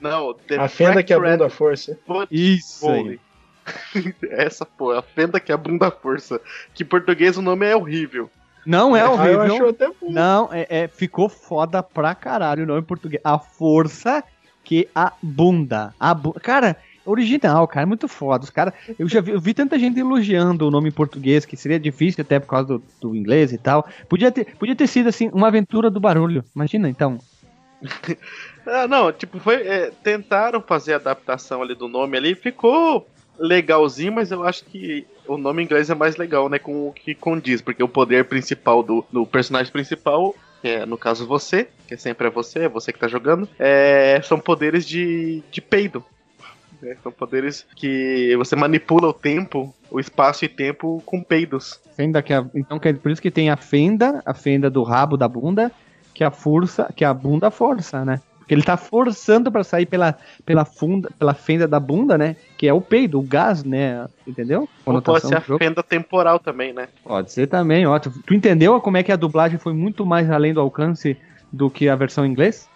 Não, The A fenda que é a bunda força. Isso aí. Essa, pô, a fenda que é a bunda força. Que em português o nome é horrível. Não é Ah, eu horrível. acho até bom. Não, é, é- ficou foda pra caralho o nome em português. A força que a bunda. A bu... Cara, original, cara, é muito foda. Os cara, eu já vi, eu vi tanta gente elogiando o nome em português, que seria difícil até por causa do, do inglês e tal. Podia ter, podia ter sido assim, uma aventura do barulho. Imagina então. Ah, não, tipo, foi. é, tentaram fazer a adaptação ali do nome ali, ficou legalzinho, mas eu acho que o nome em inglês é mais legal, né? Com o que condiz, porque o poder principal do, do personagem principal, que é no caso você, que sempre é você, é você que tá jogando, é, são poderes de, de peido. né, São poderes que você manipula o tempo, o espaço e tempo com peidos. Fenda que a, então que é por isso que tem a fenda, a fenda do rabo da bunda, que a força, que a bunda força, né? Porque ele tá forçando pra sair pela, pela funda, pela fenda da bunda, né? Que é o peido, o gás, né? Entendeu? Ou pode ser a fenda temporal também, né? Pode ser também, ó. Tu, tu entendeu como é que a dublagem foi muito mais além do alcance do que a versão em inglês?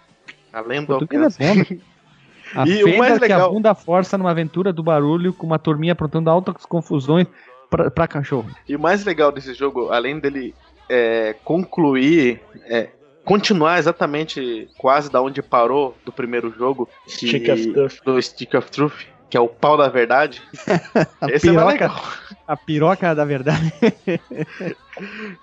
Além do é alcance. bom. A E o fenda mais que a legal- bunda força numa aventura do barulho com uma turminha aprontando altas confusões pra, pra cachorro. E o mais legal desse jogo, além dele é, concluir, é, continuar exatamente quase da onde parou do primeiro jogo, que- Stick of Truth. do Stick of Truth, que é o pau da verdade. A Esse é piroca, legal. a piroca da verdade.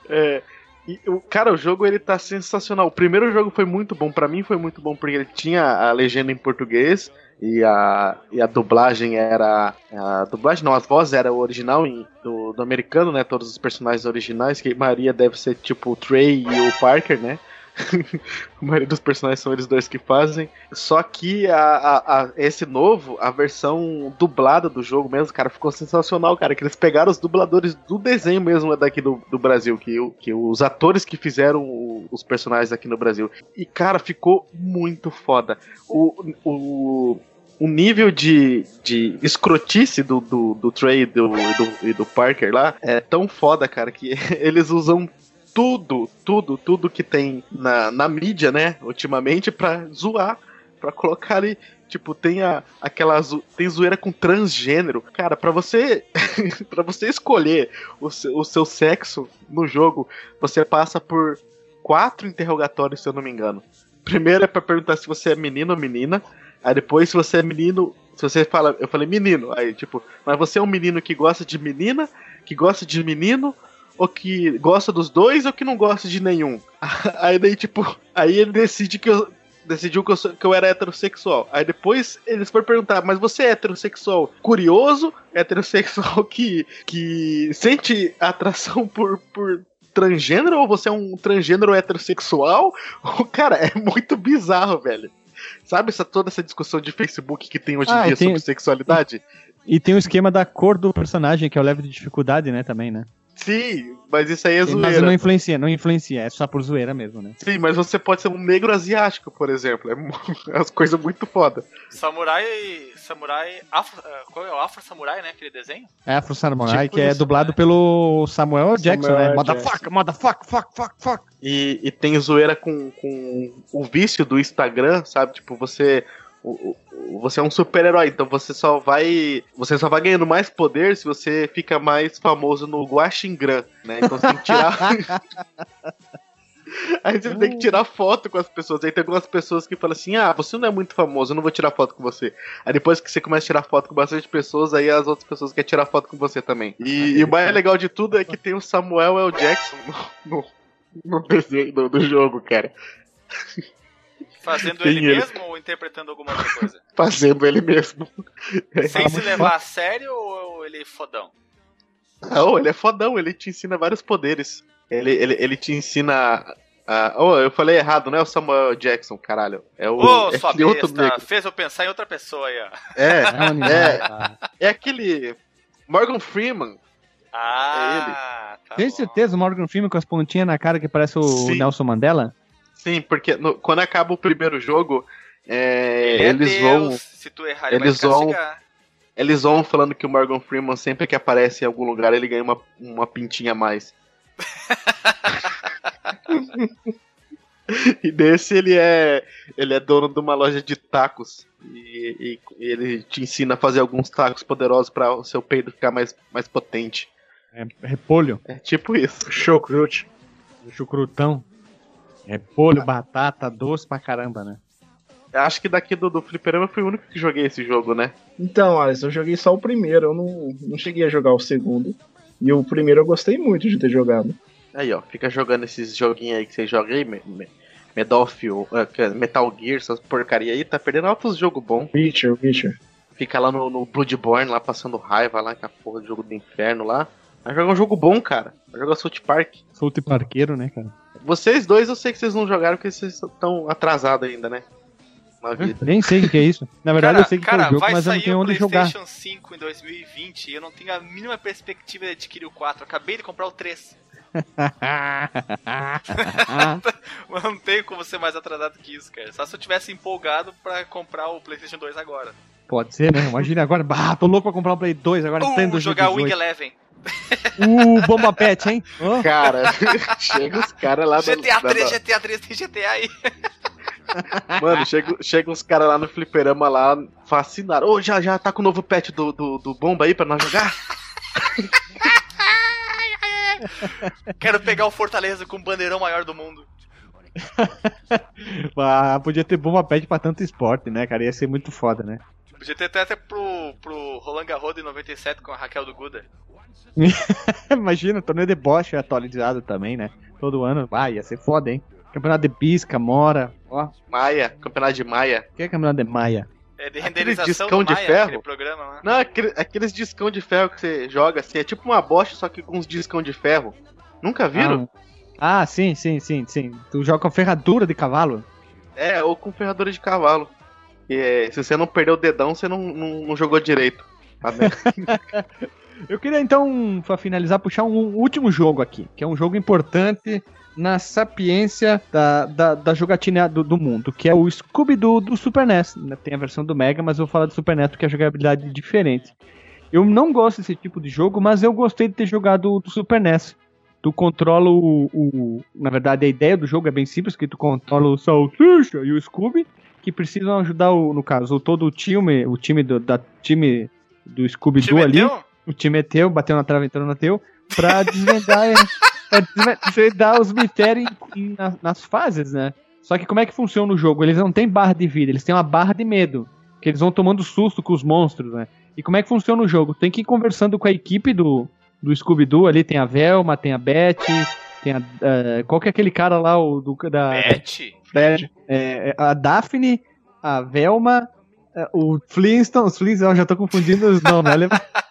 É, e, o, cara, o jogo ele tá sensacional. O primeiro jogo foi muito bom, pra mim foi muito bom porque ele tinha a legenda em português e a, e a dublagem era a dublagem não, as vozes era o original em- do, do americano, né? Todos os personagens originais, que a maioria deve ser tipo o Trey e o Parker, né? a maioria dos personagens são eles dois que fazem. Só que a, a- a- esse novo, a versão dublada do jogo mesmo, cara, ficou sensacional, cara. Que eles pegaram os dubladores do desenho mesmo daqui do, do Brasil, que, que os atores que fizeram os personagens aqui no Brasil. E, cara, ficou muito foda. O, o, o nível de, de escrotice do, do, do Trey e do, do, e do Parker lá é tão foda, cara, que eles usam tudo, tudo, tudo que tem na, na mídia, né, ultimamente, pra zoar, pra colocar ali. Tipo, tem a, aquela zo- tem zoeira com transgênero. Cara, pra você para você escolher o seu, o seu sexo no jogo, você passa por quatro interrogatórios, se eu não me engano. Primeiro é pra perguntar se você é menino ou menina. Aí depois, se você é menino, se você fala, eu falei menino, aí tipo, mas você é um menino que gosta de menina, que gosta de menino, ou que gosta dos dois, ou que não gosta de nenhum. Aí daí, tipo, aí ele decide que eu. Decidiu que eu, que eu era heterossexual. Aí depois eles foram perguntar, mas você é heterossexual curioso? Heterossexual que, que sente atração por, por transgênero? Ou você é um transgênero heterossexual? Cara, é muito bizarro, velho. Sabe essa, toda essa discussão de Facebook que tem hoje em Ah, e dia tem- sobre sexualidade? E tem o esquema da cor do personagem, que é o level de dificuldade, né, também, né? Sim, mas isso aí é Mas zoeira. não influencia, não influencia, é só por zoeira mesmo, né? Sim, mas você pode ser um negro asiático, por exemplo. É é umas coisas muito foda. Samurai. Samurai. Afro, ah, qual é o Afro Samurai, né? Aquele desenho? É Afro Samurai, Tipo que é isso, dublado né? pelo Samuel. Jackson, Samuel né? Motherfucker, motherfucker, fuck, fuck, fuck. E, e tem zoeira com, com o vício do Instagram, sabe? Tipo, você. o- Você é um super-herói, então você só vai. Você só vai ganhando mais poder se você fica mais famoso no Guaxingram, né? Então você tem que tirar. Aí você tem que tirar foto com as pessoas. Aí tem algumas pessoas que falam assim: ah, você não é muito famoso, eu não vou tirar foto com você. Aí depois que você começa a tirar foto com bastante pessoas, aí as outras pessoas querem tirar foto com você também. E, e o mais legal de tudo é que tem o Samuel L. Jackson no, no, no desenho do, do jogo, cara. Fazendo Tem ele, ele. mesmo ou interpretando alguma outra coisa? Fazendo ele mesmo. Sem se levar a sério ou ele é fodão? Não, ele é fodão, ele te ensina vários poderes. Ele, ele, ele te ensina. a- oh, eu falei errado, não é o Samuel Jackson, caralho. É o. Ô, é sua outro negro. fez eu pensar em outra pessoa aí, ó. É, É um animal, É. é aquele. Morgan Freeman. Ah, tá Tem certeza o Morgan Freeman com as pontinhas na cara que parece o Sim. Nelson Mandela? Sim, porque no- quando acaba o primeiro jogo, é, é eles Deus, vão. se tu errar ele eles vai vão-. Eles vão falando que o Morgan Freeman, sempre que aparece em algum lugar, ele ganha uma, uma pintinha a mais. e desse ele é. Ele é dono de uma loja de tacos. E, e- e ele te ensina a fazer alguns tacos poderosos para o seu peido ficar mais, mais potente. É repolho, É tipo isso. Chucrute. chucrutão. Repolho, batata, doce pra caramba, né? Acho que daqui do, do Fliperama eu fui o único que joguei esse jogo, né? Então, Alisson, eu joguei só o primeiro, eu não, não cheguei a jogar o segundo. E o primeiro eu gostei muito de ter jogado. Aí, ó, fica jogando esses joguinhos aí que você joga aí, me, me, Medofil, eh, é Metal Gear, essas porcaria aí, tá perdendo altos jogo bom. Witcher, Witcher. Fica lá no, no Bloodborne, lá passando raiva, lá com a porra do jogo do inferno lá. Vai jogar um jogo bom, cara. Vai jogar South Park. Solto e parqueiro, né, cara? Vocês dois, eu sei que vocês não jogaram porque vocês estão atrasados ainda, né? Na vida. nem sei o que é isso. Na verdade, cara, eu sei que cara, é o jogo, vai mas eu não sair tenho o onde jogar. PlayStation 5 em 2020 e eu não tenho a mínima perspectiva de adquirir o 4. Acabei de comprar o 3. Mas não tenho como ser mais atrasado que isso, cara. Só se eu tivesse empolgado pra comprar o PlayStation 2 agora. Pode ser, né? Imagina agora. Bah, tô louco pra comprar um Play 2 agora Uh, jogar 2018. Wing Eleven. Uh, Bomba Pet, hein? Ó, Cara, chega os caras lá GTA da- 3, da- GTA 3, tem GTA aí. Mano, chega, chega uns caras lá no fliperama lá, fascinados. Ô, já, já tá com o novo pet do, do, do bomba aí pra nós jogar? Quero pegar o Fortaleza com o bandeirão maior do mundo. ah, podia ter Bomba Pet pra tanto esporte, né, cara? Ia ser muito foda, né? Podia ter até, até pro, pro Roland Garros de 97 com a Raquel do Guda. Imagina, torneio de bocha atualizado também, né? Todo ano. Ah, ia ser foda, hein? Campeonato de pisca, mora. Ó, Maia, campeonato de Maia. o que é campeonato de maia? É de Aquele renderização discão do de Maia, ferro? aquele programa lá. Não, aquele- aqueles discão de ferro que você joga assim, é tipo uma bocha, só que com uns discão de ferro. Nunca viram? Ah, ah, sim, sim, sim, sim. Tu joga com ferradura de cavalo? É, ou com ferradura de cavalo. E, é, se você não perdeu o dedão, você não, não, não jogou direito. Tá? Eu queria então, pra finalizar, puxar um último jogo aqui, que é um jogo importante na sapiência da, da, da jogatina do, do mundo, que é o Scooby-Doo do Super NES. né? Tem a versão do Mega, mas eu vou falar do Super NES porque a jogabilidade é diferente. Eu não gosto desse tipo de jogo, mas eu gostei de ter jogado o do Super NES. Tu controla o, o- Na verdade, a ideia do jogo é bem simples, que tu controla o Salsicha e o Scooby, que precisam ajudar, o, no caso, todo o time, o time do, da time do Scooby-Doo Time ali. teu? O time é teu, bateu na trave, entrou no teu, pra desvendar, pra desve- desvendar os mistérios em- em- na- nas fases, né? Só que como é que funciona o jogo? Eles não têm barra de vida, eles têm uma barra de medo. Que eles vão tomando susto com os monstros, né? E como é que funciona o jogo? Tem que ir conversando com a equipe do, do Scooby-Doo ali, tem a Velma, tem a Beth, tem a. qual que é aquele cara lá, o do, da. Beth? Fred. É, a Daphne, a Velma, é, o Flintstone, os Flintstones, eu já tô confundindo os nomes, olha.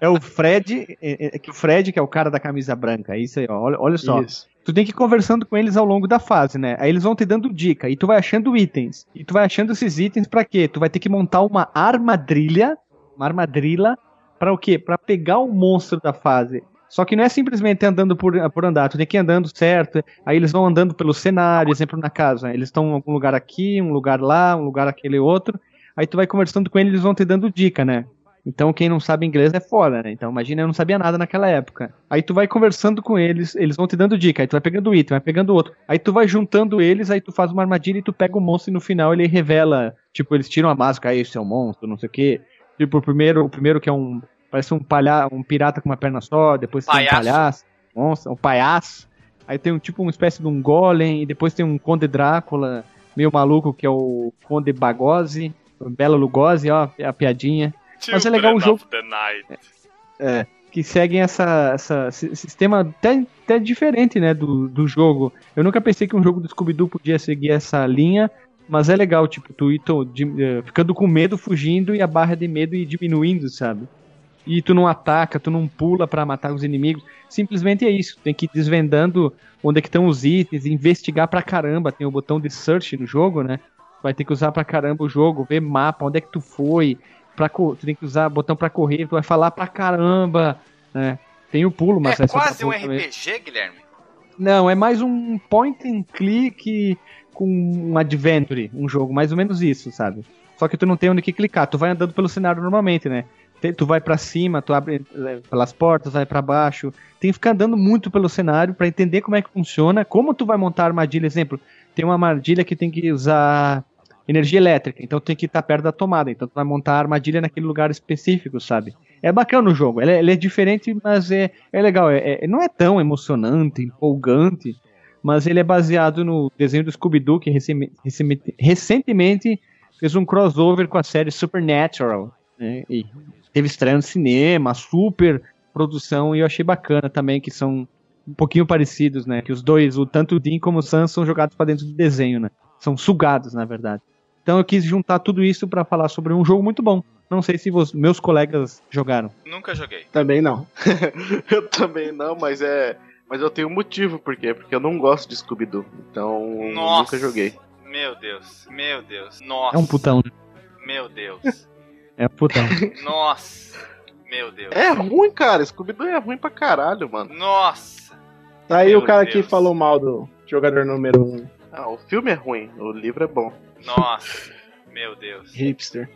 É o Fred, é, é, que o Fred, que é o cara da camisa branca, é isso aí, ó, olha, olha só. Isso. Tu tem que ir conversando com eles ao longo da fase, né? Aí eles vão te dando dica, e tu vai achando itens. E tu vai achando esses itens pra quê? Tu vai ter que montar uma armadilha, uma armadilha, pra o quê? Pra pegar o monstro da fase. Só que não é simplesmente andando por, por andar, tu tem que ir andando certo. Aí eles vão andando pelo cenário, exemplo na casa. Eles estão em algum lugar aqui, um lugar lá, um lugar aquele outro. Aí tu vai conversando com eles, eles vão te dando dica, né? Então quem não sabe inglês é foda, né? Então imagina, eu não sabia nada naquela época. Aí tu vai conversando com eles, eles vão te dando dica, aí tu vai pegando item, vai pegando outro. Aí tu vai juntando eles, aí tu faz uma armadilha e tu pega o monstro e no final ele revela, tipo, eles tiram a máscara, aí esse é o monstro, não sei o quê. Tipo, o primeiro, o primeiro que é um, parece um palha, um pirata com uma perna só, depois tem um Palhaço. palhaço, monstro, um palhaço. Aí tem um tipo uma espécie de um golem, e depois tem um conde Drácula, meio maluco, que é o conde Bagose, o Bela Lugosi, ó, a piadinha Mas é legal o jogo. the Night. que seguem essa, essa esse sistema até, até diferente, né, do, do jogo. Eu nunca pensei que um jogo do Scooby-Doo podia seguir essa linha, Mas é legal, tipo, tu ir eh, ficando com medo, fugindo e a barra de medo ir diminuindo, sabe? E tu não ataca, tu não pula pra matar os inimigos. Simplesmente é isso. Tem que ir desvendando onde é que estão os itens, investigar pra caramba. Tem o botão de search no jogo, né? Vai ter que usar pra caramba o jogo, ver mapa, onde é que tu foi. Pra, tu tem que usar botão pra correr, tu vai falar pra caramba, né? Tem o pulo, mas é pra quase um. RPG, Guilherme. Não, é mais um point and click com um adventure, um jogo, mais ou menos isso, sabe? Só que tu não tem onde que clicar, tu vai andando pelo cenário normalmente, né? Tu vai pra cima, tu abre eh, pelas portas, vai pra baixo. Tem que ficar andando muito pelo cenário pra entender como é que funciona, como tu vai montar a armadilha, exemplo, tem uma armadilha que tem que usar energia elétrica, então tem que estar perto da tomada, então tu vai montar a armadilha naquele lugar específico, sabe? É bacana o jogo, ele é, ele é diferente, mas é, é legal, é, é- não é tão emocionante, empolgante, mas ele é baseado no desenho do Scooby-Doo, que recentemente fez um crossover com a série Supernatural, né? E teve estreia no cinema, super produção, e eu achei bacana também, que são um pouquinho parecidos, né? Que os dois, o tanto o Dean como o Sam, são jogados pra dentro do desenho, né? São sugados, na verdade. Então eu quis juntar tudo isso pra falar sobre um jogo muito bom. Não sei se vos- meus colegas jogaram. Nunca joguei. Também não. Eu também não, mas é. Mas eu tenho um motivo, por quê? Porque eu não gosto de Scooby-Doo. Então, nunca joguei. Meu Deus, meu Deus. Nossa. É um putão, né? Meu Deus. É putão. Nossa. Meu Deus. É ruim, cara. Scooby-Doo é ruim pra caralho, mano. Nossa. Tá aí Meu o cara que Deus. falou mal do jogador número 1, um, Ah, o filme é ruim, o livro é bom. Nossa. Meu Deus. hipster.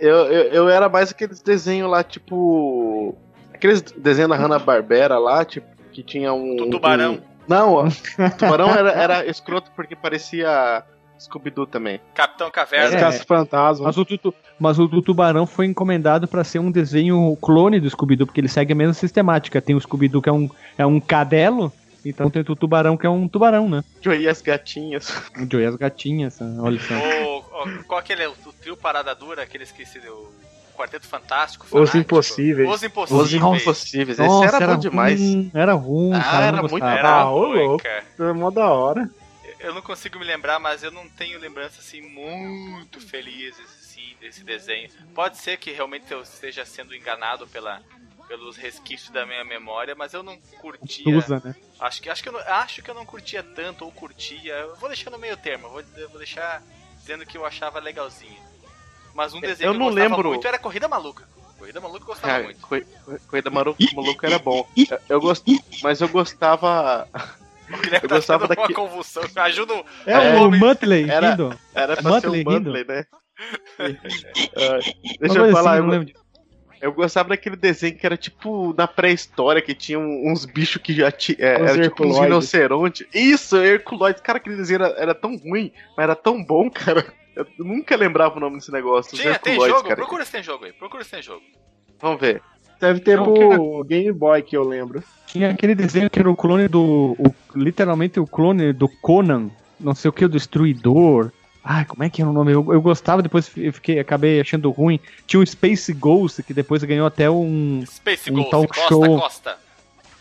Eu, eu, eu era mais aqueles desenhos lá, tipo. Aqueles desenhos da Hanna-Barbera lá, tipo, que tinha um. Do tubarão. um- Não, ó, o tubarão era, era escroto porque parecia Scooby-Doo também. Capitão É. Caverna. Caça-fantasma. Mas o, tutu, mas o do Tubarão foi encomendado pra ser um desenho clone do Scooby-Doo, porque ele segue a mesma sistemática. Tem o Scooby-Doo que é um, é um cadelo, então tem o Tubarão que é um tubarão, né? Joey e as gatinhas. Joey e as gatinhas, olha só. O, o- qual aquele é? O, o trio Parada Dura, aqueles que se deu. O Quarteto Fantástico. Os Fanático. Impossíveis. Os Impossíveis. Os Impossíveis. Esse Nossa, era, bom demais. ruim, era ruim, Ah, cara, era muito-. Era Ah, ruim, louco. cara. É mó da hora. Eu não consigo me lembrar, mas eu não tenho lembranças assim muito felizes assim, desse desenho. Pode ser que realmente eu esteja sendo enganado pela, pelos resquícios da minha memória, mas eu não curtia. Usa, né? Acho que, acho, que eu não, acho que eu não curtia tanto, ou curtia. Eu vou deixar no meio termo, vou, vou deixar dizendo que eu achava legalzinho. Mas um desenho Eu que não eu gostava lembro. muito era Corrida Maluca. Corrida Maluca eu gostava Cara, muito. Coisa maluca, maluca era bom. Eu, eu gost... Mas eu gostava. O eu tá gostava tendo uma convulsão. Ajuda o- É, É, o Muttley era- rindo. Era pra Muttley ser rindo. Muttley, né? Uma deixa eu coisa falar, assim, eu, não lembro eu gostava daquele desenho que era tipo na pré-história, que tinha uns bichos que já tinha. É, era tipo uns rinocerontes. Isso, Herculoides. Cara, aquele desenho era, era tão ruim, mas era tão bom, cara. Eu nunca lembrava o nome desse negócio. Tinha, tem jogo? cara. Procura se tem jogo aí. Procura se tem jogo. Vamos ver. Deve ter Não, pro Game Boy que eu lembro. Tinha aquele desenho que era o clone do. o- literalmente o clone do Conan, não sei o que, o Destruidor. Ai, como é que era o nome? Eu, eu gostava, depois eu fiquei, acabei achando ruim. Tinha o Space Ghost, que depois ganhou até um. Space Um Ghost, talk Costa show. Costa.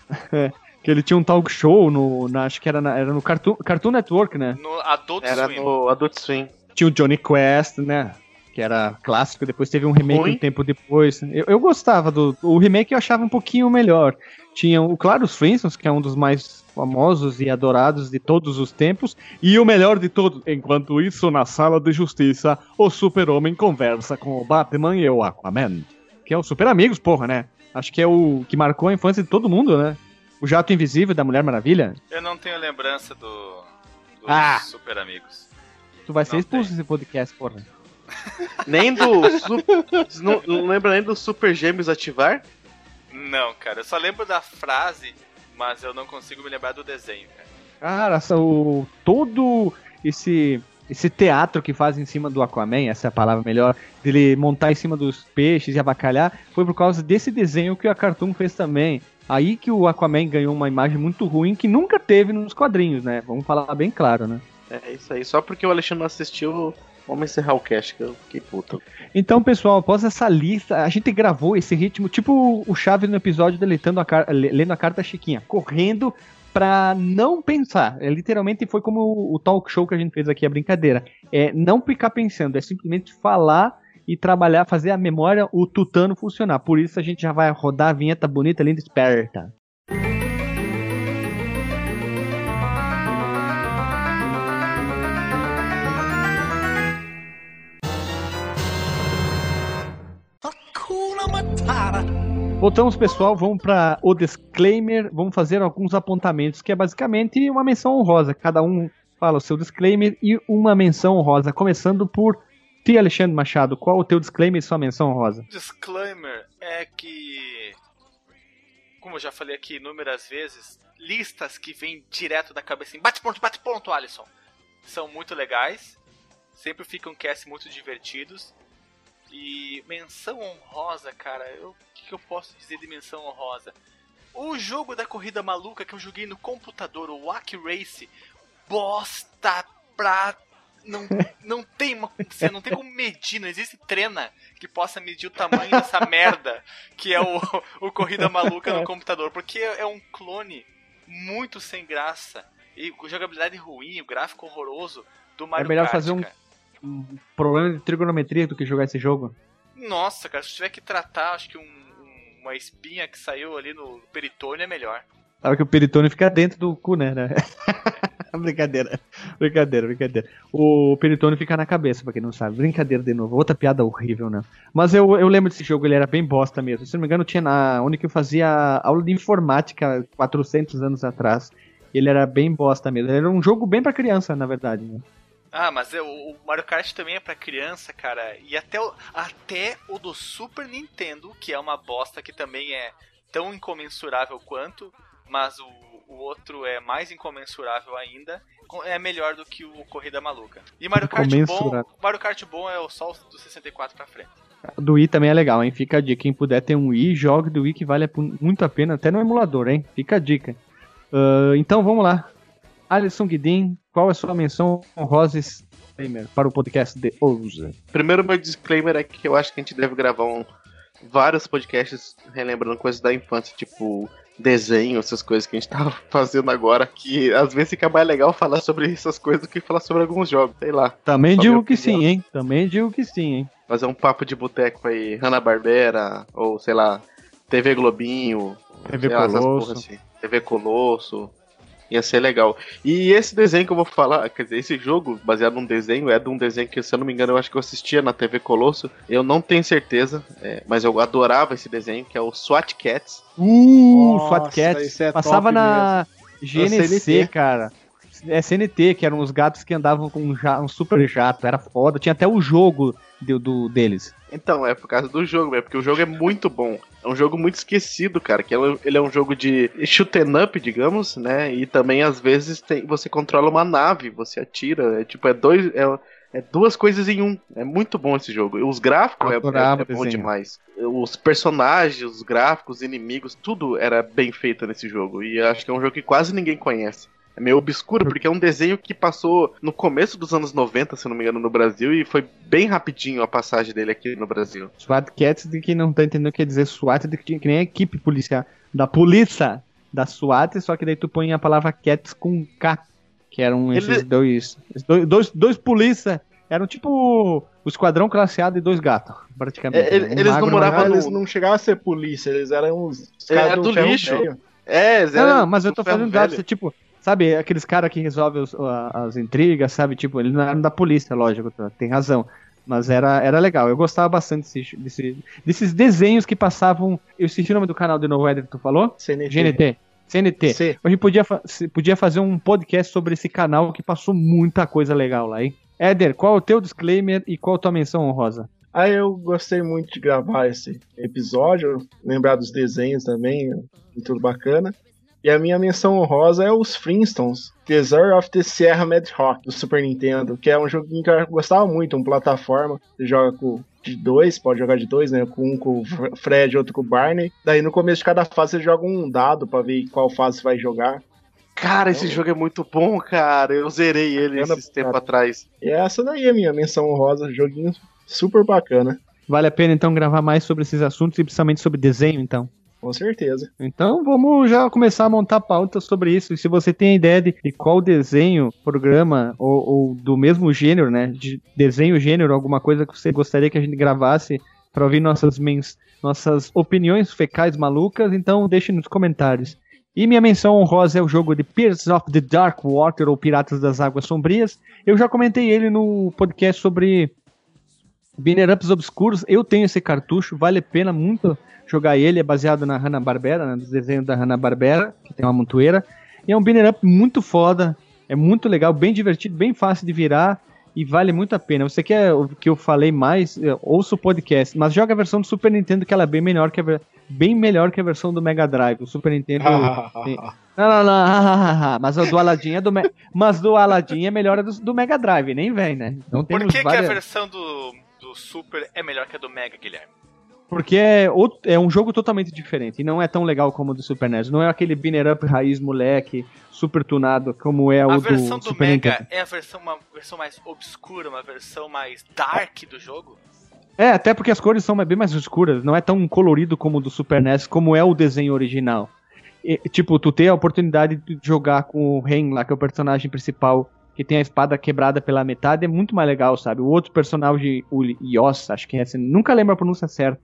Que ele tinha um talk show no. na- acho que era, na- era no Cartoon, Cartoon Network, né? No Adult Era Swim. no Adult Swim. Tinha o Johnny Quest, né? Que era clássico, depois teve um remake Ruim. um tempo depois. Eu, eu gostava do. O remake eu achava um pouquinho melhor. Tinha o Claro os Flintstones, que é um dos mais famosos e adorados de todos os tempos. E o melhor de todos. Enquanto isso, na sala de justiça, o Super-Homem conversa com o Batman e o Aquaman. Que é o Super Amigos, porra, né? Acho que é o que marcou a infância de todo mundo, né? O Jato Invisível da Mulher Maravilha. Eu não tenho lembrança do. dos Ah. Super Amigos. Tu vai ser Não expulso tem. desse podcast, porra. Nem do. su- não, não lembra nem do Super Gêmeos ativar? Não, cara. Eu só lembro da frase, mas eu não consigo me lembrar do desenho, cara. Cara, o, todo esse esse teatro que faz em cima do Aquaman, essa é a palavra melhor, dele montar em cima dos peixes e abacalhar, foi por causa desse desenho que a Cartoon fez também. Aí que o Aquaman ganhou uma imagem muito ruim que nunca teve nos quadrinhos, né? Vamos falar bem claro, né? É isso aí. Só porque o Alexandre não assistiu, vamos encerrar o cast, que eu fiquei puto. Então, pessoal, após essa lista, a gente gravou esse ritmo, tipo o Chaves no episódio deletando a car- le- lendo a carta Chiquinha, correndo pra não pensar. É, literalmente foi como o, o talk show que a gente fez aqui, a brincadeira. É não ficar pensando, é simplesmente falar e trabalhar, fazer a memória, o tutano funcionar. Por isso a gente já vai rodar a vinheta bonita, linda, esperta. Voltamos, pessoal, vamos para o disclaimer, vamos fazer alguns apontamentos, que é basicamente uma menção honrosa. Cada um fala o seu disclaimer e uma menção honrosa, começando por T. Alexandre Machado. Qual o teu disclaimer e sua menção honrosa? Disclaimer é que, como eu já falei aqui inúmeras vezes, listas que vêm direto da cabeça, assim, bate ponto, bate ponto, Alisson, são muito legais, sempre ficam cast muito divertidos. E menção honrosa, cara, o que, que eu posso dizer de menção honrosa? O jogo da corrida maluca que eu joguei no computador, o Wack Race, bosta pra. Não, não tem uma, você não tem como medir, não existe trena que possa medir o tamanho dessa merda que é o, o Corrida Maluca no computador, porque é um clone muito sem graça e com jogabilidade ruim, o gráfico horroroso do Mario melhor Kart, fazer um- cara. Problema de trigonometria do que jogar esse jogo? Nossa, cara, se tiver que tratar, acho que um- um- uma espinha que saiu ali no peritônio é melhor. Sabe que o peritônio fica dentro do cu, né? brincadeira, brincadeira, brincadeira. O peritônio fica na cabeça, pra quem não sabe. Brincadeira de novo, outra piada horrível, né? Mas eu, eu lembro desse jogo, ele era bem bosta mesmo. Se não me engano, tinha na onde que eu fazia aula de informática 400 anos atrás. Ele era bem bosta mesmo. Ele era um jogo bem pra criança, na verdade. Né? Ah, mas é, o Mario Kart também é pra criança, cara. E até o, até o do Super Nintendo, que é uma bosta que também é tão incomensurável quanto, mas o, o outro é mais incomensurável ainda, é melhor do que o Corrida Maluca. E Mario Kart bom. Mario Kart bom é o o do 64 pra frente. Do Wii também é legal, hein? Fica a dica. Quem puder ter um Wii, jogue do Wii que vale muito a pena, até no emulador, hein? Fica a dica. Ah, então vamos lá. Alisson Guidin, qual é a sua menção honrosa disclaimer para o podcast de Ousa? Primeiro, meu disclaimer é que eu acho que a gente deve gravar um, vários podcasts relembrando coisas da infância, tipo desenho, essas coisas que a gente tava fazendo agora, que às vezes fica mais legal falar sobre essas coisas do que falar sobre alguns jogos, sei lá. Também digo que sim, hein? Também digo que sim, hein? Fazer um papo de boteco aí, Hanna-Barbera, ou sei lá, TV Globinho, TV lá, Colosso. porra assim. TV Colosso. Ia ser legal. E esse desenho que eu vou falar, quer dizer, esse jogo, baseado num desenho, é de um desenho que, se eu não me engano, eu acho que eu assistia na TV Colosso. Eu não tenho certeza, é, mas eu adorava esse desenho, que é o SWAT Cats. Uh, Nossa, SWAT Cats. é Passava top na GNC, CNT. cara. É CNT, que eram os gatos que andavam com um, ja- um super jato. Era foda. Tinha até o jogo do, do- deles. Então, é por causa do jogo, é porque o jogo é muito bom. É um jogo muito esquecido, cara. Que ele é um jogo de shoot 'em up, digamos, né? E também às vezes tem, você controla uma nave, você atira. É tipo, é dois. É, é duas coisas em um. É muito bom esse jogo. Os gráficos é, é- é bom demais. Os personagens, os gráficos, os inimigos, tudo era bem feito nesse jogo. E acho que é um jogo que quase ninguém conhece. É meio obscuro, porque é um desenho que passou no começo dos anos 90, se não me engano, no Brasil, e foi bem rapidinho a passagem dele aqui no Brasil. SWAT Cats, de quem não tá entendendo, quer dizer SWAT, de que, que nem a equipe policial. Da polícia da SWAT, só que daí tu põe a palavra Cats com K. Que eram esses Ele- dois, dois. Dois, dois polícia. Eram tipo o esquadrão classe A de dois gatos, praticamente. É, ele- Um eles não magro, moravam magro. eles não chegavam a ser polícia, eles eram É, caras é do, do lixo. velho. É, Não, não, mas eu tô um falando dados, velho. tipo, sabe, aqueles caras que resolvem os- as intrigas, sabe? Tipo, eles não eram da polícia, lógico, tá, tem razão. Mas era, era legal, eu gostava bastante desse, desse- desses desenhos que passavam. Eu esqueci o nome do canal de novo, Éder, que tu falou? CNT. GNT. CNT. C. A gente podia, podia fazer um podcast sobre esse canal que passou muita coisa legal lá, hein? Éder, qual é o teu disclaimer e qual a tua menção honrosa? Aí eu gostei muito de gravar esse episódio, lembrar dos desenhos também, tudo bacana. E a minha menção honrosa é os Flintstones, Desert of the Sierra Madrock, do Super Nintendo, que é um joguinho que eu gostava muito, uma plataforma, você joga com de dois, pode jogar de dois, né? Com um com o Fre- Fred e outro com o Barney. Daí no começo de cada fase você joga um dado pra ver qual fase você vai jogar. Cara, esse jogo é muito bom, cara. Eu zerei ele Bacana, esses tempo cara. atrás. E essa daí é a minha menção honrosa, joguinho super bacana. Vale a pena então gravar mais sobre esses assuntos e principalmente sobre desenho, então. Com certeza. Então vamos já começar a montar pauta sobre isso. E se você tem ideia de, de qual desenho, programa ou, ou do mesmo gênero, né? De desenho, gênero, alguma coisa que você gostaria que a gente gravasse para ouvir nossas, mens nossas opiniões fecais malucas, então deixe nos comentários. E minha menção honrosa é o jogo de Pirates of the Dark Water ou Piratas das Águas Sombrias. Eu já comentei ele no podcast sobre Binner Ups Obscuros. Eu tenho esse cartucho, vale a pena muito jogar ele. É baseado na Hanna-Barbera, né, nos desenhos da Hanna-Barbera, que tem uma montoeira. E é um Binner Up muito foda, é muito legal, bem divertido, bem fácil de virar e vale muito a pena. Você quer o que eu falei mais? eh, Ouça o podcast, mas joga a versão do Super Nintendo que ela é bem melhor que a, bem melhor que a versão do Mega Drive. O Super Nintendo tem- Não, não, não, mas o do Aladdin é do Me- mas do Aladdin é melhor do, do Mega Drive, nem vem, né? Então Por que, que várias... a versão do, do Super é melhor que a do Mega, Guilherme? Porque é, outro- é um jogo totalmente diferente e não é tão legal como o do Super NES. Não é aquele binner up raiz moleque, super tunado como é o a do versão do, Super Mega Nintendo. é a versão, uma versão mais obscura, uma versão mais dark do jogo? É, até porque as cores são bem mais escuras, não é tão colorido como o do Super NES, como é o desenho original. E, tipo, tu ter a oportunidade de jogar com o Ren lá, que é o personagem principal, que tem a espada quebrada pela metade, é muito mais legal, sabe? O outro personagem, o Yos, acho que é assim, nunca lembro a pronúncia certa.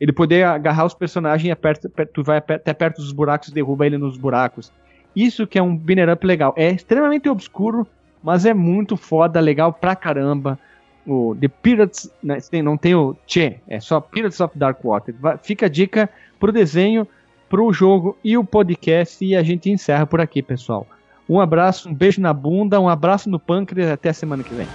Ele poder agarrar os personagens e aperta, tu vai até perto dos buracos e derruba ele nos buracos. Isso que é um binner up legal. É extremamente obscuro, mas é muito foda, legal pra caramba. O The Pirates, né, não tem o Che, é só Pirates of Dark Water. Fica a dica pro desenho, pro jogo e o podcast e a gente encerra por aqui, pessoal. Um abraço, um beijo na bunda, um abraço no pâncreas até a semana que vem.